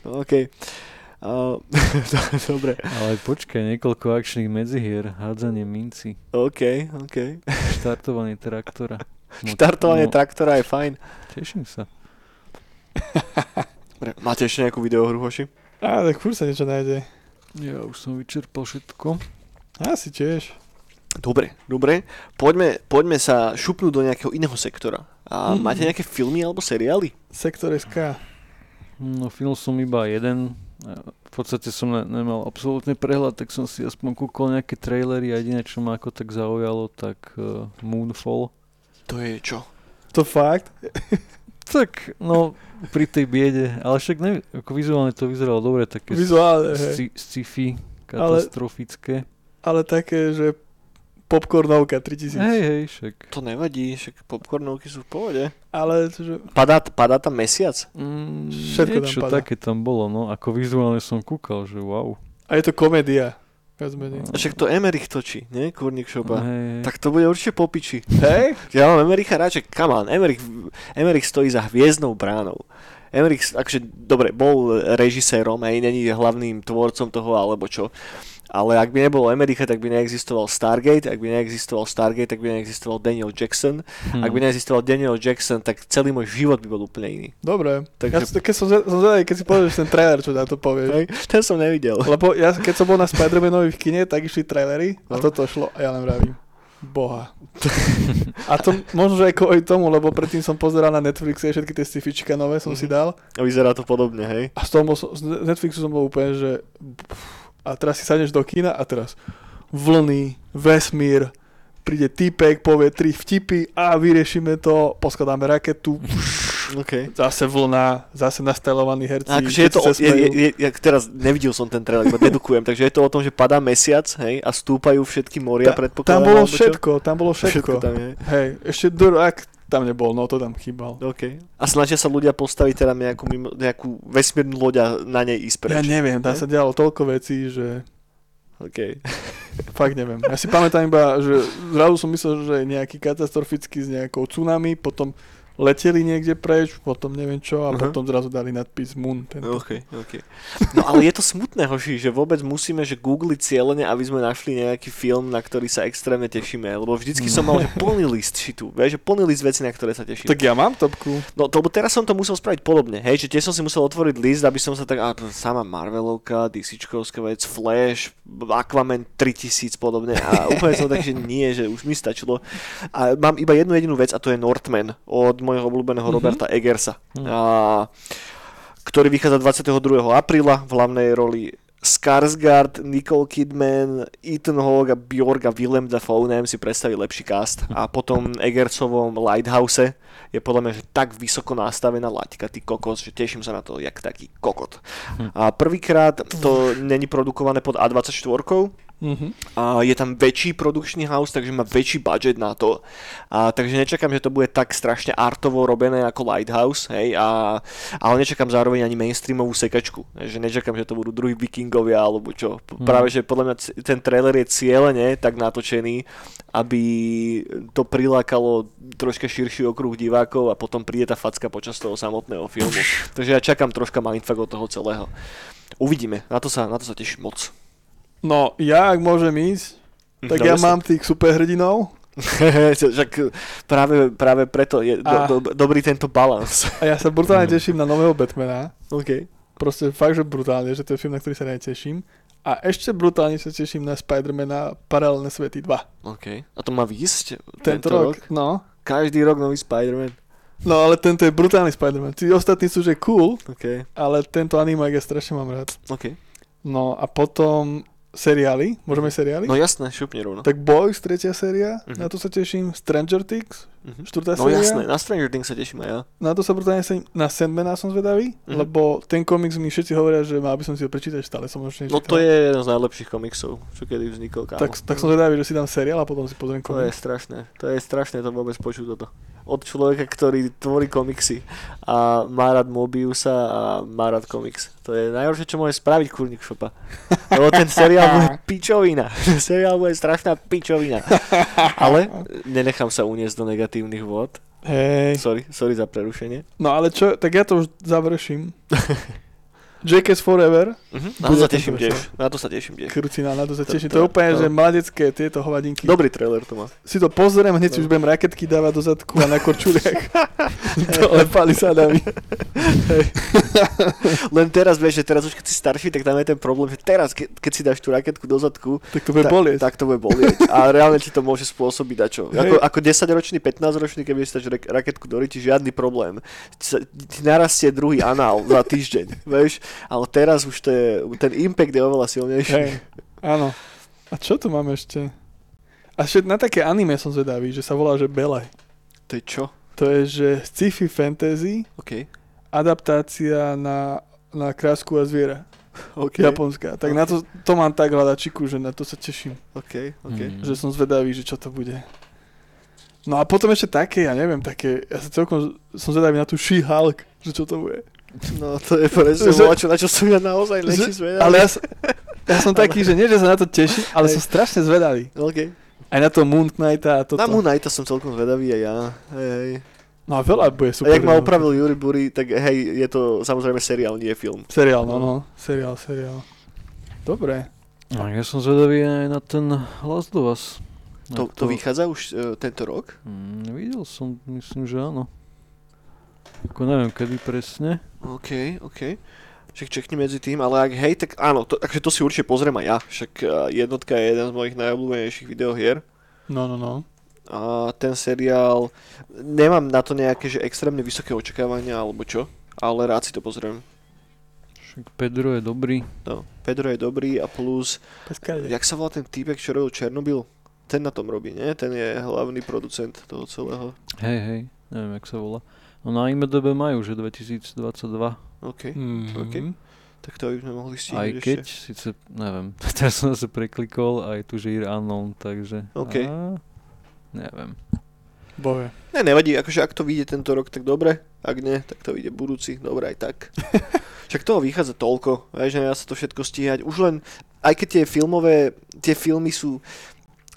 No, OK. Uh, dobre, Ale počkaj, niekoľko akčných medzihier, hádzanie minci, OK, OK. štartovanie traktora. Štartovanie no, traktora je fajn. Teším sa. Máte ešte nejakú videohru, hoši? Á, tak furt sa niečo nájde. Ja už som vyčerpal všetko. Asi tiež. Dobre, dobre. Poďme, poďme sa šupnúť do nejakého iného sektora. A Mm. máte nejaké filmy alebo seriály? Sektor SK. No film som iba jeden. V podstate som ne- nemal absolútne prehľad, tak som si aspoň kúkol nejaké trailery a jediné, čo ma ako tak zaujalo, tak uh, Moonfall. To je čo? To fakt? Tak, no, pri tej biede, ale však ne, ako vizuálne to vyzeralo dobre, také Vizuálne, sci- sci-fi, katastrofické. Ale také, že popcornovka 3000. Hej, hej, však. To nevadí, však popcornovky sú v pohode. Ale že... Padá, padá tam mesiac? Mm, Všetko tam niečo padá. také tam bolo, no, ako vizuálne som kúkal, že wow. A je to komédia. Viac menej. A však to Emerich točí, nie? Kurník šopa. Hej, Tak to bude určite popiči. Hej? Ja mám Emericha rád, že come on, Emerich, Emerich stojí za hviezdnou bránou. Emmerich, akože, dobre, bol režisérom, aj není hlavným tvorcom toho, alebo čo. Ale ak by nebolo Amerika, tak by neexistoval Stargate, ak by neexistoval Stargate, tak by neexistoval Daniel Jackson. Hmm. Ak by neexistoval Daniel Jackson, tak celý môj život by bol úplne iný. Dobre. Takže... Ja, keď som, som zvedavý, keď si povieš ten trailer, čo na to povieš. Hej, ten som nevidel. Lebo ja, keď som bol na Spider-Manovi v kine, tak išli trailery a no. toto šlo a ja len vravím. Boha. A to možno, že aj kvôli tomu, lebo predtým som pozeral na Netflixe všetky tie stifička nové som mm-hmm. si dal. A vyzerá to podobne, hej? A z, toho z Netflixu som bol úplne, že a teraz si sadneš do kina a teraz vlny, vesmír, príde týpek, povie tri vtipy a vyriešime to, poskladáme raketu, okay. zase vlna, zase nastajlovaní herci. A akože je to, je, je, je, je, teraz nevidel som ten trailer, iba dedukujem, takže je to o tom, že padá mesiac, hej, a stúpajú všetky moria, Ta, predpokladám. Tam bolo všetko, tam bolo všetko. všetko tam je. Hej, ešte Durak tam nebol, no to tam chýbal. Okay. A snažia sa ľudia postaviť teda nejakú, mimo, nejakú vesmírnu loď a na nej ísť preč. Ja neviem, tam sa dialo toľko vecí, že... OK. Fakt neviem. Ja si pamätám iba, že zrazu som myslel, že je nejaký katastrofický s nejakou tsunami, potom leteli niekde preč, potom neviem čo a uh-huh. potom zrazu dali nadpis Moon. Tento. Okay, okay. No ale je to smutné, hoši, že vôbec musíme že googliť cieľene, aby sme našli nejaký film, na ktorý sa extrémne tešíme, lebo vždycky som mal že plný list šitu, vieš, že plný list veci, na ktoré sa teším. Tak ja mám topku. No to, lebo teraz som to musel spraviť podobne, hej, že tiež som si musel otvoriť list, aby som sa tak, a sama Marvelovka, DCčkovská vec, Flash, Aquaman 3000 podobne a úplne som tak, že nie, že už mi stačilo. A mám iba jednu jedinú vec a to je Northman od môjho obľúbeného mm-hmm. Roberta Eggersa, mm. a, ktorý vychádza 22. apríla v hlavnej roli Skarsgård, Nicole Kidman, Ethan Hawke a Bjorg a Willem Dafoe, neviem si predstaviť lepší cast. A potom Eggersovom Lighthouse je podľa mňa že tak vysoko nastavená laťka, ty kokos, že teším sa na to, jak taký kokot. Hm. A prvýkrát to není produkované pod A24, Uh-huh. A je tam väčší produkčný house, takže má väčší budget na to. A, takže nečakám, že to bude tak strašne artovo robené ako Lighthouse, hej, a, ale nečakám zároveň ani mainstreamovú sekačku. Že nečakám, že to budú druhý vikingovia alebo čo. Uh-huh. Práve, že podľa mňa ten trailer je cieľene tak natočený, aby to prilákalo troška širší okruh divákov a potom príde tá facka počas toho samotného filmu. takže ja čakám troška mindfuck od toho celého. Uvidíme, na to sa, na to sa teším moc. No, ja ak môžem ísť, tak no, ja mám tých superhrdinov. Však práve, práve preto je do, do, dobrý tento balans. A ja sa brutálne teším na nového Batmana. OK. Proste fakt, že brutálne, že to je film, na ktorý sa neteším. A ešte brutálne sa teším na Spidermana Paralelné svety 2. OK. A to má výjsť tento, tento rok? rok? No. Každý rok nový Spider-Man. No ale tento je brutálny Spider-Man. Tí ostatní sú že cool, okay. ale tento animák ja strašne mám rád. Okay. No a potom seriály, môžeme seriály? No jasné, šupne rovno. Tak Boys, tretia séria, uh-huh. na to sa teším. Stranger Things, uh-huh. štvrtá no, séria. Jasné, na Stranger Things sa teším aj ja. Na to sa brutálne sa na Sandmana som zvedavý, uh-huh. lebo ten komiks mi všetci hovoria, že mal by som si ho prečítať, stále som ešte No to je jeden z najlepších komiksov, čo kedy vznikol. Kámo. Tak, tak som zvedavý, že si dám seriál a potom si pozriem komiks. To je strašné, to je strašné to vôbec počuť toto od človeka, ktorý tvorí komiksy a má rád Mobiusa a má rád komiks. To je najhoršie, čo môže spraviť kurník šopa. Lebo ten seriál bude pičovina. Ten seriál bude strašná pičovina. Ale nenechám sa uniesť do negatívnych vôd. Hej. Sorry, sorry za prerušenie. No ale čo, tak ja to už završím. Jackass Forever. Uh-huh. Na to sa teším tiež. Na to sa teším tiež. Krucina, na to sa teším. To, je úplne, to... že mladecké tieto hovadinky. Dobrý trailer to má. Si to pozriem, hneď si už budem raketky dávať do zadku a na korčuliach. Dole palisadami. Len teraz, vieš, že teraz už keď si starší, tak tam je ten problém, že teraz, ke, keď si dáš tú raketku do zadku, tak to bude ta, bolieť. Tak to bude bolieť. A reálne ti to môže spôsobiť dačo. Ako, ako 10-ročný, 15-ročný, keď si dáš raketku do ryti, žiadny problém. Ti narastie druhý anál za týždeň, vieš ale teraz už to je, ten impact je oveľa silnejší. Hej, áno. A čo tu máme ešte? A ešte na také anime som zvedavý, že sa volá, že Bele. To je čo? To je, že sci-fi fantasy, okay. adaptácia na, na krásku a zviera. Okay. Japonská. Tak na to, to mám tak hľadačiku, že na to sa teším. Okay, okay. Mm. Že som zvedavý, že čo to bude. No a potom ešte také, ja neviem, také, ja sa celkom som zvedavý na tú She-Hulk, že čo to bude. No to je presne, že, čo, na čo som ja naozaj lepší zvedavý. Ale ja, ja som taký, že nie, že sa na to teším, ale som strašne zvedavý. Okay. Aj na to Moon Knighta a toto. Na Moon Knighta som celkom zvedavý aj ja. Hej, hej. No a veľa bude A super. jak ma opravil Yuri Buri, tak hej, je to samozrejme seriál, nie film. Seriál, no, no. Seriál, seriál. Dobre. No, ja som zvedavý aj na ten Last of Us. To, to vychádza už uh, tento rok? Mm, videl som, myslím, že áno. Ako neviem, kedy presne. OK, OK. Však čekni medzi tým, ale ak hej, tak áno, to, takže to si určite pozriem aj ja. Však uh, jednotka je jeden z mojich najobľúbenejších videohier. No, no, no. A ten seriál, nemám na to nejaké že extrémne vysoké očakávania alebo čo, ale rád si to pozriem. Však Pedro je dobrý. No, Pedro je dobrý a plus, Peskáde. jak sa volá ten týpek, čo robil Černobyl? Ten na tom robí, nie? Ten je hlavný producent toho celého. Hej, hej, neviem, jak sa volá. No na IMDB majú, že 2022. OK, Mm. OK. tak to by sme mohli Aj stihnúť keď, ešte. síce, neviem, teraz som zase preklikol, aj tu, že Year Unknown, takže... OK. A, neviem. Bohe. Ne, nevadí, akože ak to vyjde tento rok, tak dobre. Ak nie, tak to vyjde budúci, dobre aj tak. Však toho vychádza toľko, vieš, že nedá sa to všetko stíhať. Už len, aj keď tie filmové, tie filmy sú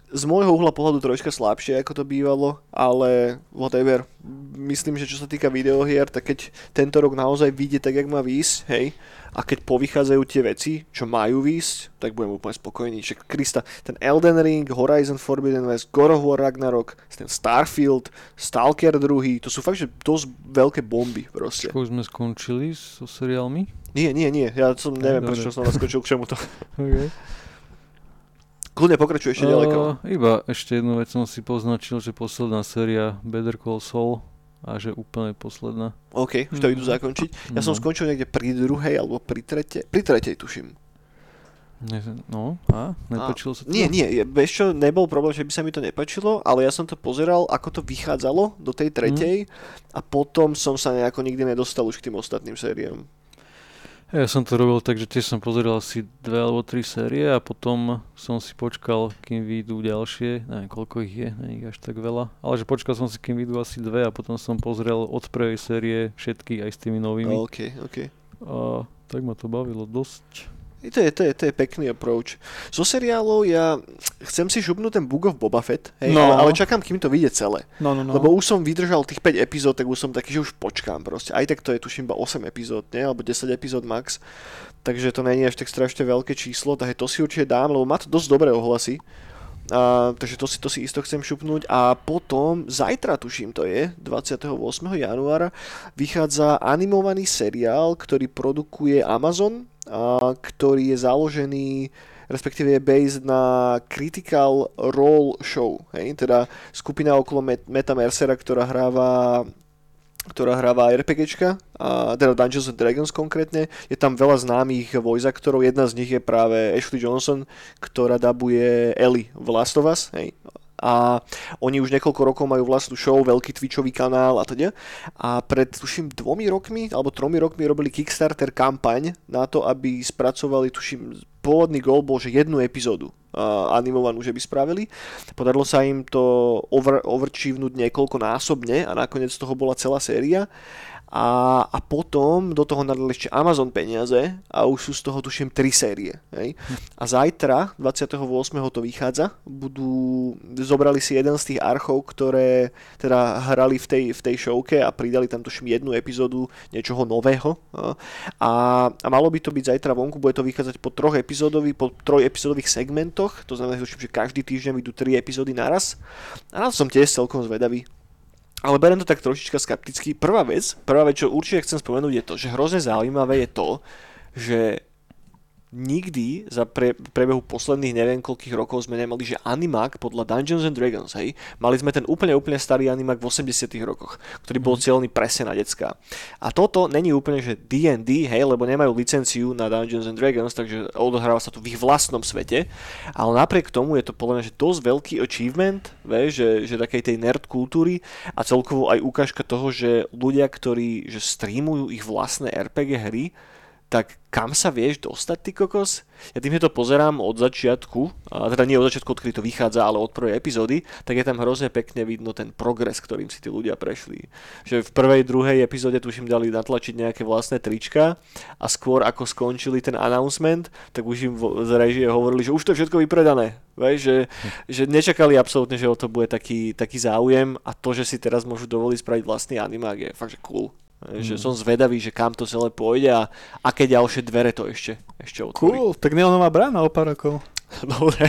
z môjho uhla pohľadu troška slabšie, ako to bývalo, ale whatever. Myslím, že čo sa týka videohier, tak keď tento rok naozaj vyjde tak, jak má výjsť, hej, a keď povychádzajú tie veci, čo majú výjsť, tak budem úplne spokojný. Však Krista, ten Elden Ring, Horizon Forbidden West, God of War Ragnarok, ten Starfield, Stalker 2, to sú fakt, že dosť veľké bomby proste. Čo už sme skončili so seriálmi? Nie, nie, nie, ja som neviem, Dobre. prečo som naskočil k čemu to. Okay. Kľudne pokračuje ešte ďaleko. iba ešte jednu vec som si poznačil, že posledná séria Better Call Saul a že úplne posledná. OK, už to idú Mhm. zakončiť. Ja som No. skončil niekde pri druhej alebo pri tretej, pri tretej tuším. No, a? Nepačilo sa to? Nie, nie, vieš čo, nebol problém, že by sa mi to nepačilo, ale ja som to pozeral, ako to vychádzalo do tej tretej a potom som sa nejako nikdy nedostal už k tým ostatným sériám. Ja som to robil tak, že tiež som pozeral asi dve alebo tri série a potom som si počkal, kým vyjdú ďalšie, neviem koľko ich je, nie ich až tak veľa, ale že počkal som si, kým vyjdú asi dve a potom som pozrel od prvej série všetky aj s tými novými. OK, OK. A tak ma to bavilo dosť. I to je, to je, to je pekný approach. Zo seriálov ja chcem si šupnúť ten Book of Boba Fett, hej, No. ale, ale čakám, kým to vyjde celé. No, no, no. Lebo už som vydržal tých 5 epizód, tak už som taký, že už počkám proste. Aj tak to je tuším iba 8 epizód, nie? Alebo 10 epizód max. Takže to není až tak strašne veľké číslo, takže to si určite dám, lebo má to dosť dobré ohlasy. A, takže to si, to si isto chcem šupnúť. A potom, zajtra tuším to je, 28. januára, vychádza animovaný seriál, ktorý produkuje Amazon, ktorý je založený respektíve je based na Critical Role Show, hej? teda skupina okolo Met- Meta Mercera, ktorá hráva ktorá hráva RPGčka, teda Dungeons and Dragons konkrétne. Je tam veľa známych voice aktorov, jedna z nich je práve Ashley Johnson, ktorá dabuje Ellie v Last of Us, hej. A oni už niekoľko rokov majú vlastnú show, veľký Twitchový kanál a teda. A pred, tuším, dvomi rokmi, alebo tromi rokmi robili Kickstarter kampaň na to, aby spracovali, tuším, pôvodný gól bol, že jednu epizódu uh, animovanú, že by spravili. Podarilo sa im to over, overčívnuť niekoľko násobne a nakoniec z toho bola celá séria. A, a potom do toho nadal ešte Amazon peniaze a už sú z toho tuším 3 série. Hej? A zajtra, 28. to vychádza, budú, zobrali si jeden z tých archov, ktoré teda hrali v tej, v tej showke a pridali tam tuším jednu epizódu niečoho nového. A, a malo by to byť zajtra vonku, bude to vychádzať po troch epizódových, po troj epizódových segmentoch, to znamená, že každý týždeň vyjdú 3 epizódy naraz. A na to som tiež celkom zvedavý. Ale beriem to tak trošička skepticky. Prvá vec, prvá vec, čo určite chcem spomenúť je to, že hrozne zaujímavé je to, že nikdy za pre, prebehu posledných neviem koľkých rokov sme nemali, že animák podľa Dungeons and Dragons, hej. Mali sme ten úplne, úplne starý animák v 80 rokoch, ktorý bol cieľný presne na decka. A toto není úplne, že D&D, hej, lebo nemajú licenciu na Dungeons and Dragons, takže odohráva sa to v ich vlastnom svete, ale napriek tomu je to podľa mňa, že dosť veľký achievement, vieš, že, že takej tej nerd kultúry a celkovo aj ukážka toho, že ľudia, ktorí že streamujú ich vlastné RPG hry, tak kam sa vieš dostať, ty kokos? Ja tým, že to pozerám od začiatku, teda nie od začiatku, odkedy to vychádza, ale od prvej epizódy, tak je tam hrozne pekne vidno ten progres, ktorým si tí ľudia prešli. Že v prvej, druhej epizóde tuším dali natlačiť nejaké vlastné trička a skôr ako skončili ten announcement, tak už im z režie hovorili, že už to je všetko vypredané. Veš, že, že nečakali absolútne, že o to bude taký, taký záujem a to, že si teraz môžu dovoliť spraviť vlastný animák je fakt, že cool. Mm. Že som zvedavý, že kam to celé pôjde a aké ďalšie dvere to ešte, ešte otvorí. Cool, tak neonová brána o pár rokov. Dobre.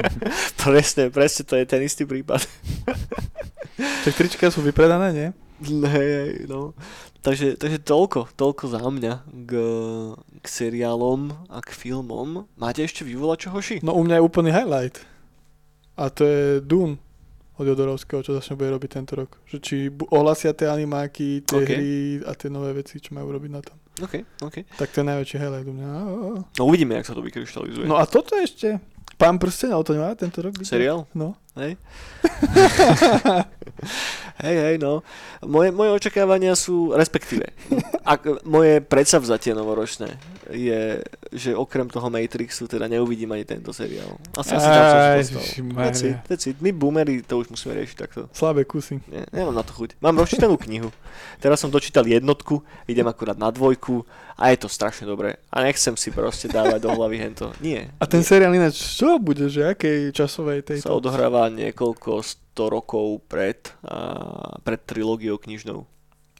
presne, presne, to je ten istý prípad. tak trička sú vypredané, nie? Hej, hej, no. Takže, takže toľko, toľko za mňa k, k seriálom a k filmom. Máte ešte vyvolať čo hoši? No u mňa je úplný highlight. A to je Dune od Jodorovského, čo začne bude robiť tento rok. Že či ohlasia tie animáky, tie okay. hry a tie nové veci, čo majú robiť na tom. OK, OK. Tak to je najväčší highlight u mňa. No uvidíme, jak sa to vykryštalizuje. No a toto ešte. Pán prsteň, ale to nemá tento rok. Seriál? No. Hej. hej, hej, no. Moje, moje očakávania sú, respektíve, ak, moje predsavzatie novoročné je, že okrem toho Matrixu teda neuvidím ani tento seriál. Asi, asi tam som dostal. My boomery to už musíme riešiť takto. Slabé kusy. Nie, nemám na to chuť. Mám rozčítanú knihu. Teraz som dočítal jednotku, idem akurát na dvojku a je to strašne dobré. A nechcem si proste dávať do hlavy hento. Nie. A ten nie. seriál ináč, čo bude, že akej časovej tejto? Sa odohráva niekoľko sto rokov pred, a, pred trilógiou knižnou.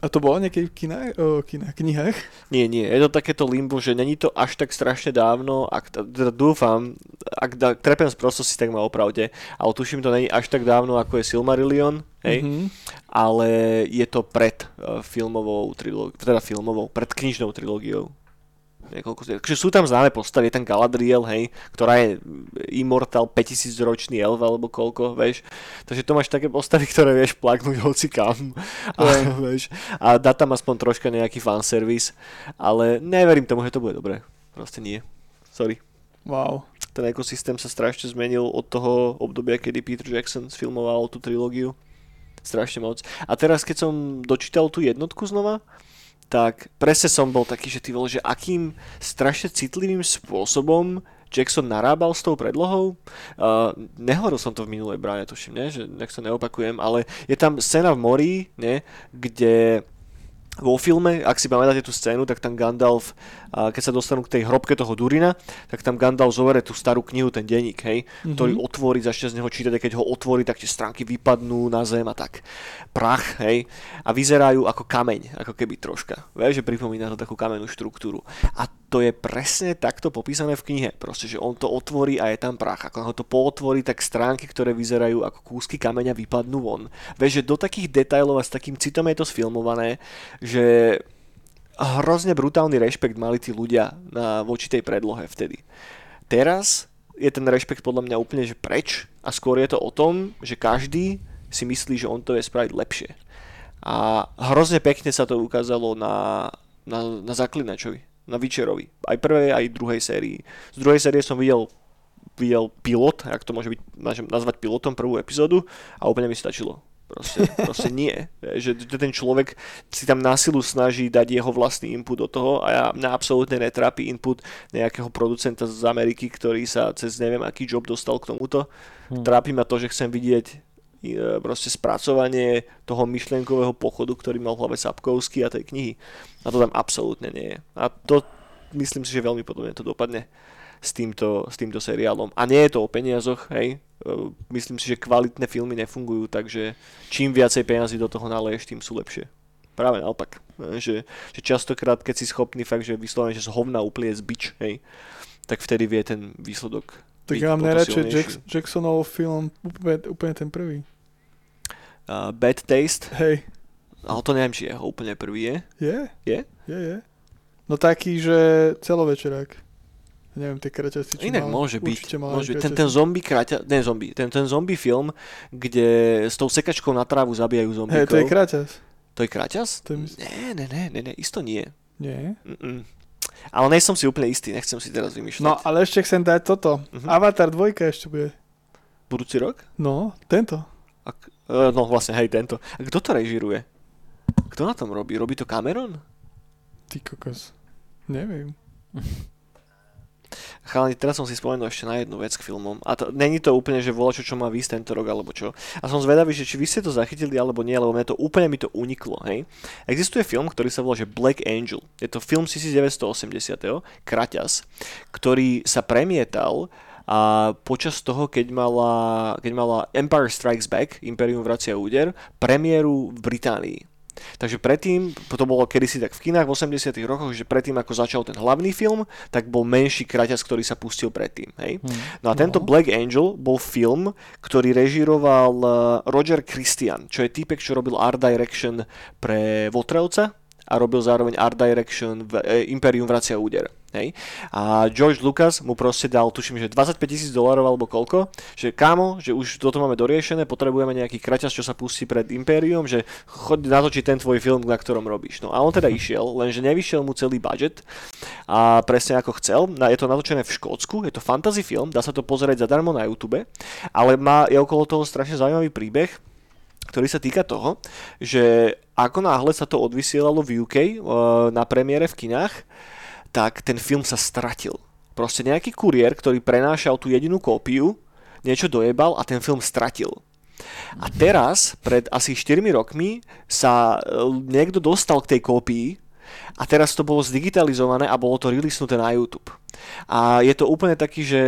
A to bolo niekedy v kinách, o, kinách, knihách? Nie, nie, je to takéto limbo, že není to až tak strašne dávno, ak, teda dúfam, ak da, trepem z prostosti, tak ma opravde, ale tuším, to není až tak dávno, ako je Silmarillion, hej, mm-hmm. ale je to pred uh, filmovou trilógiou, teda filmovou, pred knižnou trilógiou niekoľko, takže sú tam známe postavy, je tam Galadriel, hej, ktorá je immortal 5000 ročný elf alebo koľko, vieš. Takže to máš také postavy, ktoré vieš plaknúť hoci kam. A, vieš, a dá tam aspoň troška nejaký fanservice, ale neverím tomu, že to bude dobré. Proste nie. Sorry. Wow. Ten ekosystém sa strašne zmenil od toho obdobia, kedy Peter Jackson sfilmoval tú trilógiu. Strašne moc. A teraz, keď som dočítal tú jednotku znova, tak presne som bol taký, že ty vole, že akým strašne citlivým spôsobom Jackson narábal s tou predlohou. Uh, nehovoril som to v minulej bráne, tuším, ne? že nech sa neopakujem, ale je tam scéna v mori, ne? kde vo filme, ak si pamätáte tú scénu, tak tam Gandalf, keď sa dostanú k tej hrobke toho Durina, tak tam Gandalf zoberie tú starú knihu, ten denník, hej, mm-hmm. ktorý otvorí, začne z neho čítať a keď ho otvorí, tak tie stránky vypadnú na zem a tak. Prach, hej, a vyzerajú ako kameň, ako keby troška. Vieš, že pripomína to takú kamennú štruktúru. A to je presne takto popísané v knihe. Proste, že on to otvorí a je tam prach. Ako ho to pootvorí, tak stránky, ktoré vyzerajú ako kúsky kameňa, vypadnú von. Vieš, že do takých detajlov a s takým citom je to sfilmované, že hrozne brutálny rešpekt mali tí ľudia na, voči tej predlohe vtedy. Teraz je ten rešpekt podľa mňa úplne že preč a skôr je to o tom, že každý si myslí, že on to je spraviť lepšie. A hrozne pekne sa to ukázalo na, na, na Zaklinačovi na Witcherovi. Aj prvej, aj druhej sérii. Z druhej série som videl videl pilot, ak to môže byť, nazvať pilotom prvú epizódu a úplne mi stačilo. Proste, proste nie. Že ten človek si tam násilu snaží dať jeho vlastný input do toho a ja, mňa absolútne netrápi input nejakého producenta z Ameriky, ktorý sa cez neviem aký job dostal k tomuto. Hmm. Trápi ma to, že chcem vidieť E, proste spracovanie toho myšlienkového pochodu, ktorý mal v hlave Sapkovský a tej knihy. A to tam absolútne nie je. A to myslím si, že veľmi podobne to dopadne s týmto, s týmto seriálom. A nie je to o peniazoch, hej. E, myslím si, že kvalitné filmy nefungujú, takže čím viacej peniazy do toho naleješ, tým sú lepšie. Práve naopak. E, že, že častokrát, keď si schopný fakt, že vyslovene, že z hovna z bič, hej, tak vtedy vie ten výsledok tak ja mám najradšej Jack- Jacksonov film úplne, úplne ten prvý uh, Bad Taste. Hej. Ale to neviem, či je úplne prvý je. Je? Je? Je, je. No taký, že celovečerák. Neviem, tie kraťasy, čo Inak mal, môže byť. Môže byť. Ten, ten zombie kraťa, ne zombie, ten, ten zombie film, kde s tou sekačkou na trávu zabijajú zombíkov. Hej, to je kraťas. To je kraťas? To je... Nie, ne, ne, ne, ne, isto nie. Nie? Mm-mm. Ale nie som si úplne istý, nechcem si teraz vymýšľať. No, ale ešte chcem dať toto. Uh-huh. Avatar 2 ešte bude. Budúci rok? No, tento. Ak, E, no vlastne, hej, tento. A kto to režiruje? Kto na tom robí? Robí to Cameron? Ty kokos. Neviem. Chalani, teraz som si spomenul ešte na jednu vec k filmom. A to, není to úplne, že vola čo, čo má výsť tento rok, alebo čo. A som zvedavý, že či vy ste to zachytili, alebo nie, lebo mne to úplne mi to uniklo, hej. Existuje film, ktorý sa volá, že Black Angel. Je to film 1980. Kraťas, ktorý sa premietal a počas toho, keď mala, keď mala Empire Strikes Back, Imperium vracia úder, premiéru v Británii. Takže predtým, to bolo kedysi tak v kinách v 80 rokoch, že predtým ako začal ten hlavný film, tak bol menší kraťas, ktorý sa pustil predtým. Hej? Hmm. No a tento no. Black Angel bol film, ktorý režíroval eh, Roger Christian, čo je týpek, čo robil art direction pre Votrelca, a robil zároveň art direction v e, Imperium vracia úder. Hej. A George Lucas mu proste dal, tuším, že 25 tisíc dolárov alebo koľko, že kámo, že už toto máme doriešené, potrebujeme nejaký kraťas, čo sa pustí pred Imperium, že choď natočiť ten tvoj film, na ktorom robíš. No a on teda išiel, lenže nevyšiel mu celý budget a presne ako chcel. Je to natočené v Škótsku, je to fantasy film, dá sa to pozrieť zadarmo na YouTube, ale má, je okolo toho strašne zaujímavý príbeh, ktorý sa týka toho, že ako náhle sa to odvysielalo v UK uh, na premiére v kinách, tak ten film sa stratil. Proste nejaký kuriér, ktorý prenášal tú jedinú kópiu, niečo dojebal a ten film stratil. A teraz, pred asi 4 rokmi, sa uh, niekto dostal k tej kópii a teraz to bolo zdigitalizované a bolo to releasnuté na YouTube. A je to úplne taký, že,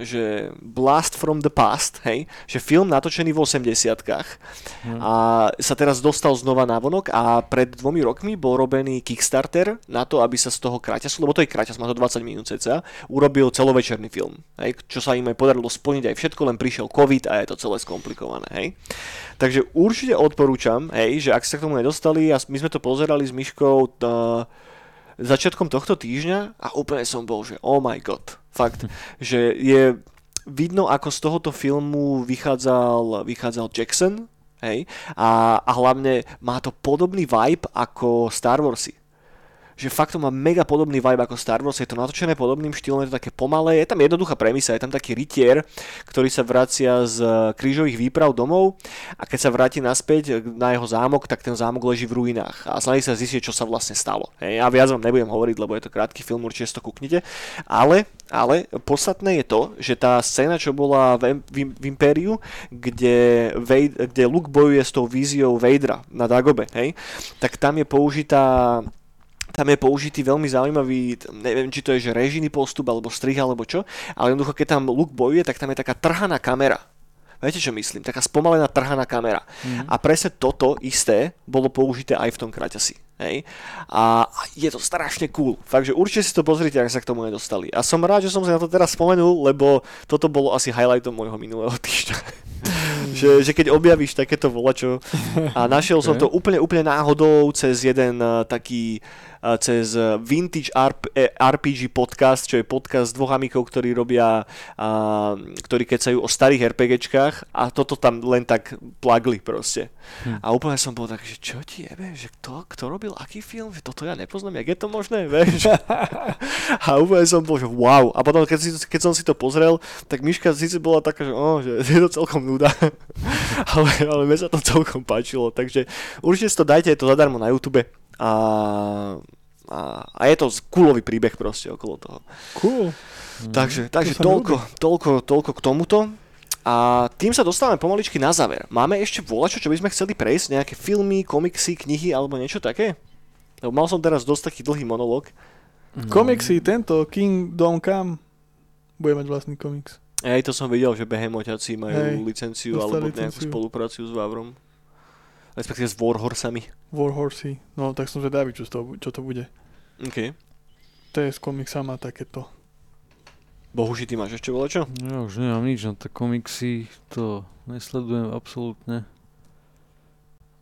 že blast from the past, hej, že film natočený v 80-kách hmm. a sa teraz dostal znova na vonok a pred dvomi rokmi bol robený Kickstarter na to, aby sa z toho kraťasu, lebo to je kraťas, má to 20 minút ceca, urobil celovečerný film, hej, čo sa im aj podarilo splniť aj všetko, len prišiel COVID a je to celé skomplikované, hej. Takže určite odporúčam, hej, že ak sa k tomu nedostali, a my sme to pozerali s Myškou, uh, začiatkom tohto týždňa a úplne som bol, že oh my god, fakt, že je vidno, ako z tohoto filmu vychádzal, vychádzal Jackson, hej, a, a hlavne má to podobný vibe ako Star Warsy že fakt to má mega podobný vibe ako Star Wars, je to natočené podobným štýlom, je to také pomalé, je tam jednoduchá premisa, je tam taký rytier, ktorý sa vracia z krížových výprav domov a keď sa vráti naspäť na jeho zámok, tak ten zámok leží v ruinách a snaží sa zistiť, čo sa vlastne stalo. Ja viac vám nebudem hovoriť, lebo je to krátky film, určite si to kúknite, ale, ale podstatné je to, že tá scéna, čo bola v, v, v Impériu, kde, kde Luke bojuje s tou víziou Vadera na Dagobe, hej, tak tam je použitá tam je použitý veľmi zaujímavý, neviem, či to je že režijný postup, alebo strih, alebo čo, ale jednoducho, keď tam Luke bojuje, tak tam je taká trhaná kamera. Viete, čo myslím? Taká spomalená trhaná kamera. Mm. A presne toto isté bolo použité aj v tom kraťasi. Hej? A je to strašne cool. Takže určite si to pozrite, ak sa k tomu nedostali. A som rád, že som sa na to teraz spomenul, lebo toto bolo asi highlightom môjho minulého týždňa. Mm. že, že keď objavíš takéto volačo a našiel som to úplne, úplne náhodou cez jeden uh, taký cez Vintage RPG podcast, čo je podcast dvoch amikov, ktorí robia, ktorí kecajú o starých RPGčkách a toto tam len tak plagli proste. Hm. A úplne som bol tak, že čo ti jebe, že kto, kto robil aký film, že toto ja nepoznám, jak je to možné, vieš? a úplne som bol, že wow. A potom, keď, si, keď som si to pozrel, tak Miška síce bola taká, že, oh, že je to celkom nuda, ale, ale mne sa to celkom páčilo, takže určite si to dajte, je to zadarmo na YouTube a, a, a je to coolový príbeh proste okolo toho. Cool. Takže, mm, takže toľko, toľko, toľko k tomuto. A tým sa dostávame pomaličky na záver. Máme ešte volačo, čo by sme chceli prejsť? Nejaké filmy, komiksy, knihy alebo niečo také? Lebo mal som teraz dosť taký dlhý monolog. No. Komiksy, tento Kingdom Come bude mať vlastný komiks. Ej, to som videl, že Behemoťaci majú Hej, licenciu alebo licenciu. nejakú spolupráciu s Vavrom respektíve s Warhorsami. Warhorsy, no tak som zvedavý, čo to, čo to bude. OK. To je s komiksama takéto. Bohuži, ty máš ešte čo? Ja už nemám nič na tie komiksy, to nesledujem absolútne.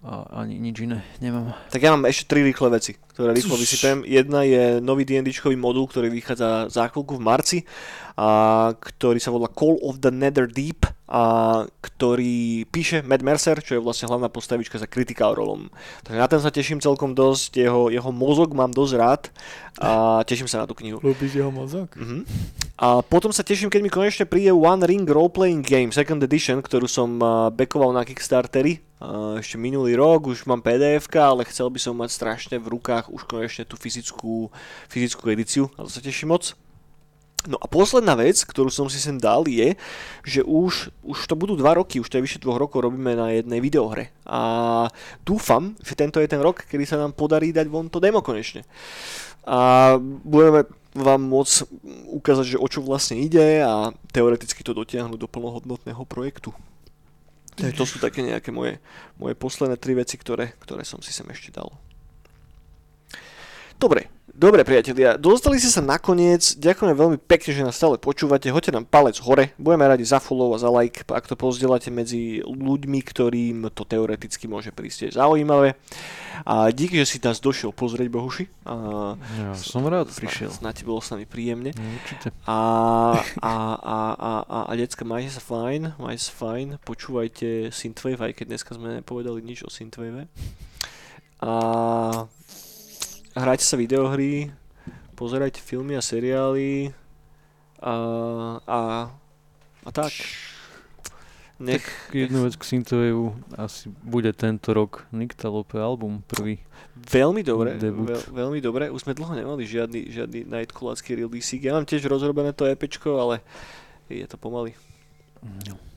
A ani nič iné nemám. Tak ja mám ešte tri rýchle veci, ktoré rýchlo vysypem. Jedna je nový D&Dčkový modul, ktorý vychádza za chvíľku v marci, a, ktorý sa volá Call of the Nether Deep a ktorý píše Matt Mercer, čo je vlastne hlavná postavička za Critical Rolom. Takže na ten sa teším celkom dosť, jeho, jeho mozog mám dosť rád a teším sa na tú knihu. Ľúbiš jeho mozog? Uh-huh. A potom sa teším, keď mi konečne príde One Ring Roleplaying Game Second Edition, ktorú som uh, backoval na Kickstarteri uh, ešte minulý rok, už mám pdf ale chcel by som mať strašne v rukách už konečne tú fyzickú, fyzickú edíciu a to sa teším moc. No a posledná vec, ktorú som si sem dal je, že už, už to budú dva roky, už to je vyše dvoch rokov robíme na jednej videohre. A dúfam, že tento je ten rok, kedy sa nám podarí dať von to demo konečne. A budeme vám môcť ukázať, že o čo vlastne ide a teoreticky to dotiahnuť do plnohodnotného projektu. To sú také nejaké moje, moje posledné tri veci, ktoré, ktoré som si sem ešte dal. Dobre, Dobre priatelia, dostali ste sa nakoniec, ďakujem veľmi pekne, že nás stále počúvate, hoďte nám palec hore, budeme radi za follow a za like, ak to pozdielate medzi ľuďmi, ktorým to teoreticky môže prísť zaujímavé. A díky, že si nás došiel pozrieť, Bohuši. A ja som rád prišiel. Snad ti bolo s nami príjemne. No, určite. A, a, a, a, a, a decka, majte sa fajn, majte sa fajn, počúvajte Synthwave, aj keď dneska sme nepovedali nič o Synthwave. A hrajte sa videohry, pozerajte filmy a seriály a, a, a tak. Nech... Tak jednu vec k Synthwaveu asi bude tento rok Nyctalope album prvý. Veľmi dobre, veľ, veľmi dobre. Už sme dlho nemali žiadny, žiadny Nightcrawlerský release. Ja mám tiež rozrobené to EPčko, ale je to pomaly. No.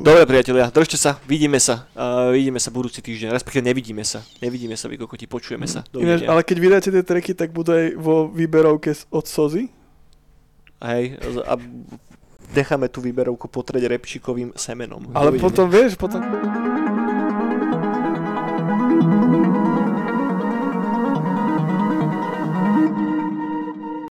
Dobre priatelia, držte sa, vidíme sa, uh, vidíme sa budúci týždeň, respektíve nevidíme sa, nevidíme sa, vy kokoti, počujeme sa. Ináč, ale keď vydáte tie treky, tak budú aj vo výberovke od Sozy? Hej, a necháme tú výberovku potreť repčikovým semenom. Ale Dovidíme. potom vieš, potom...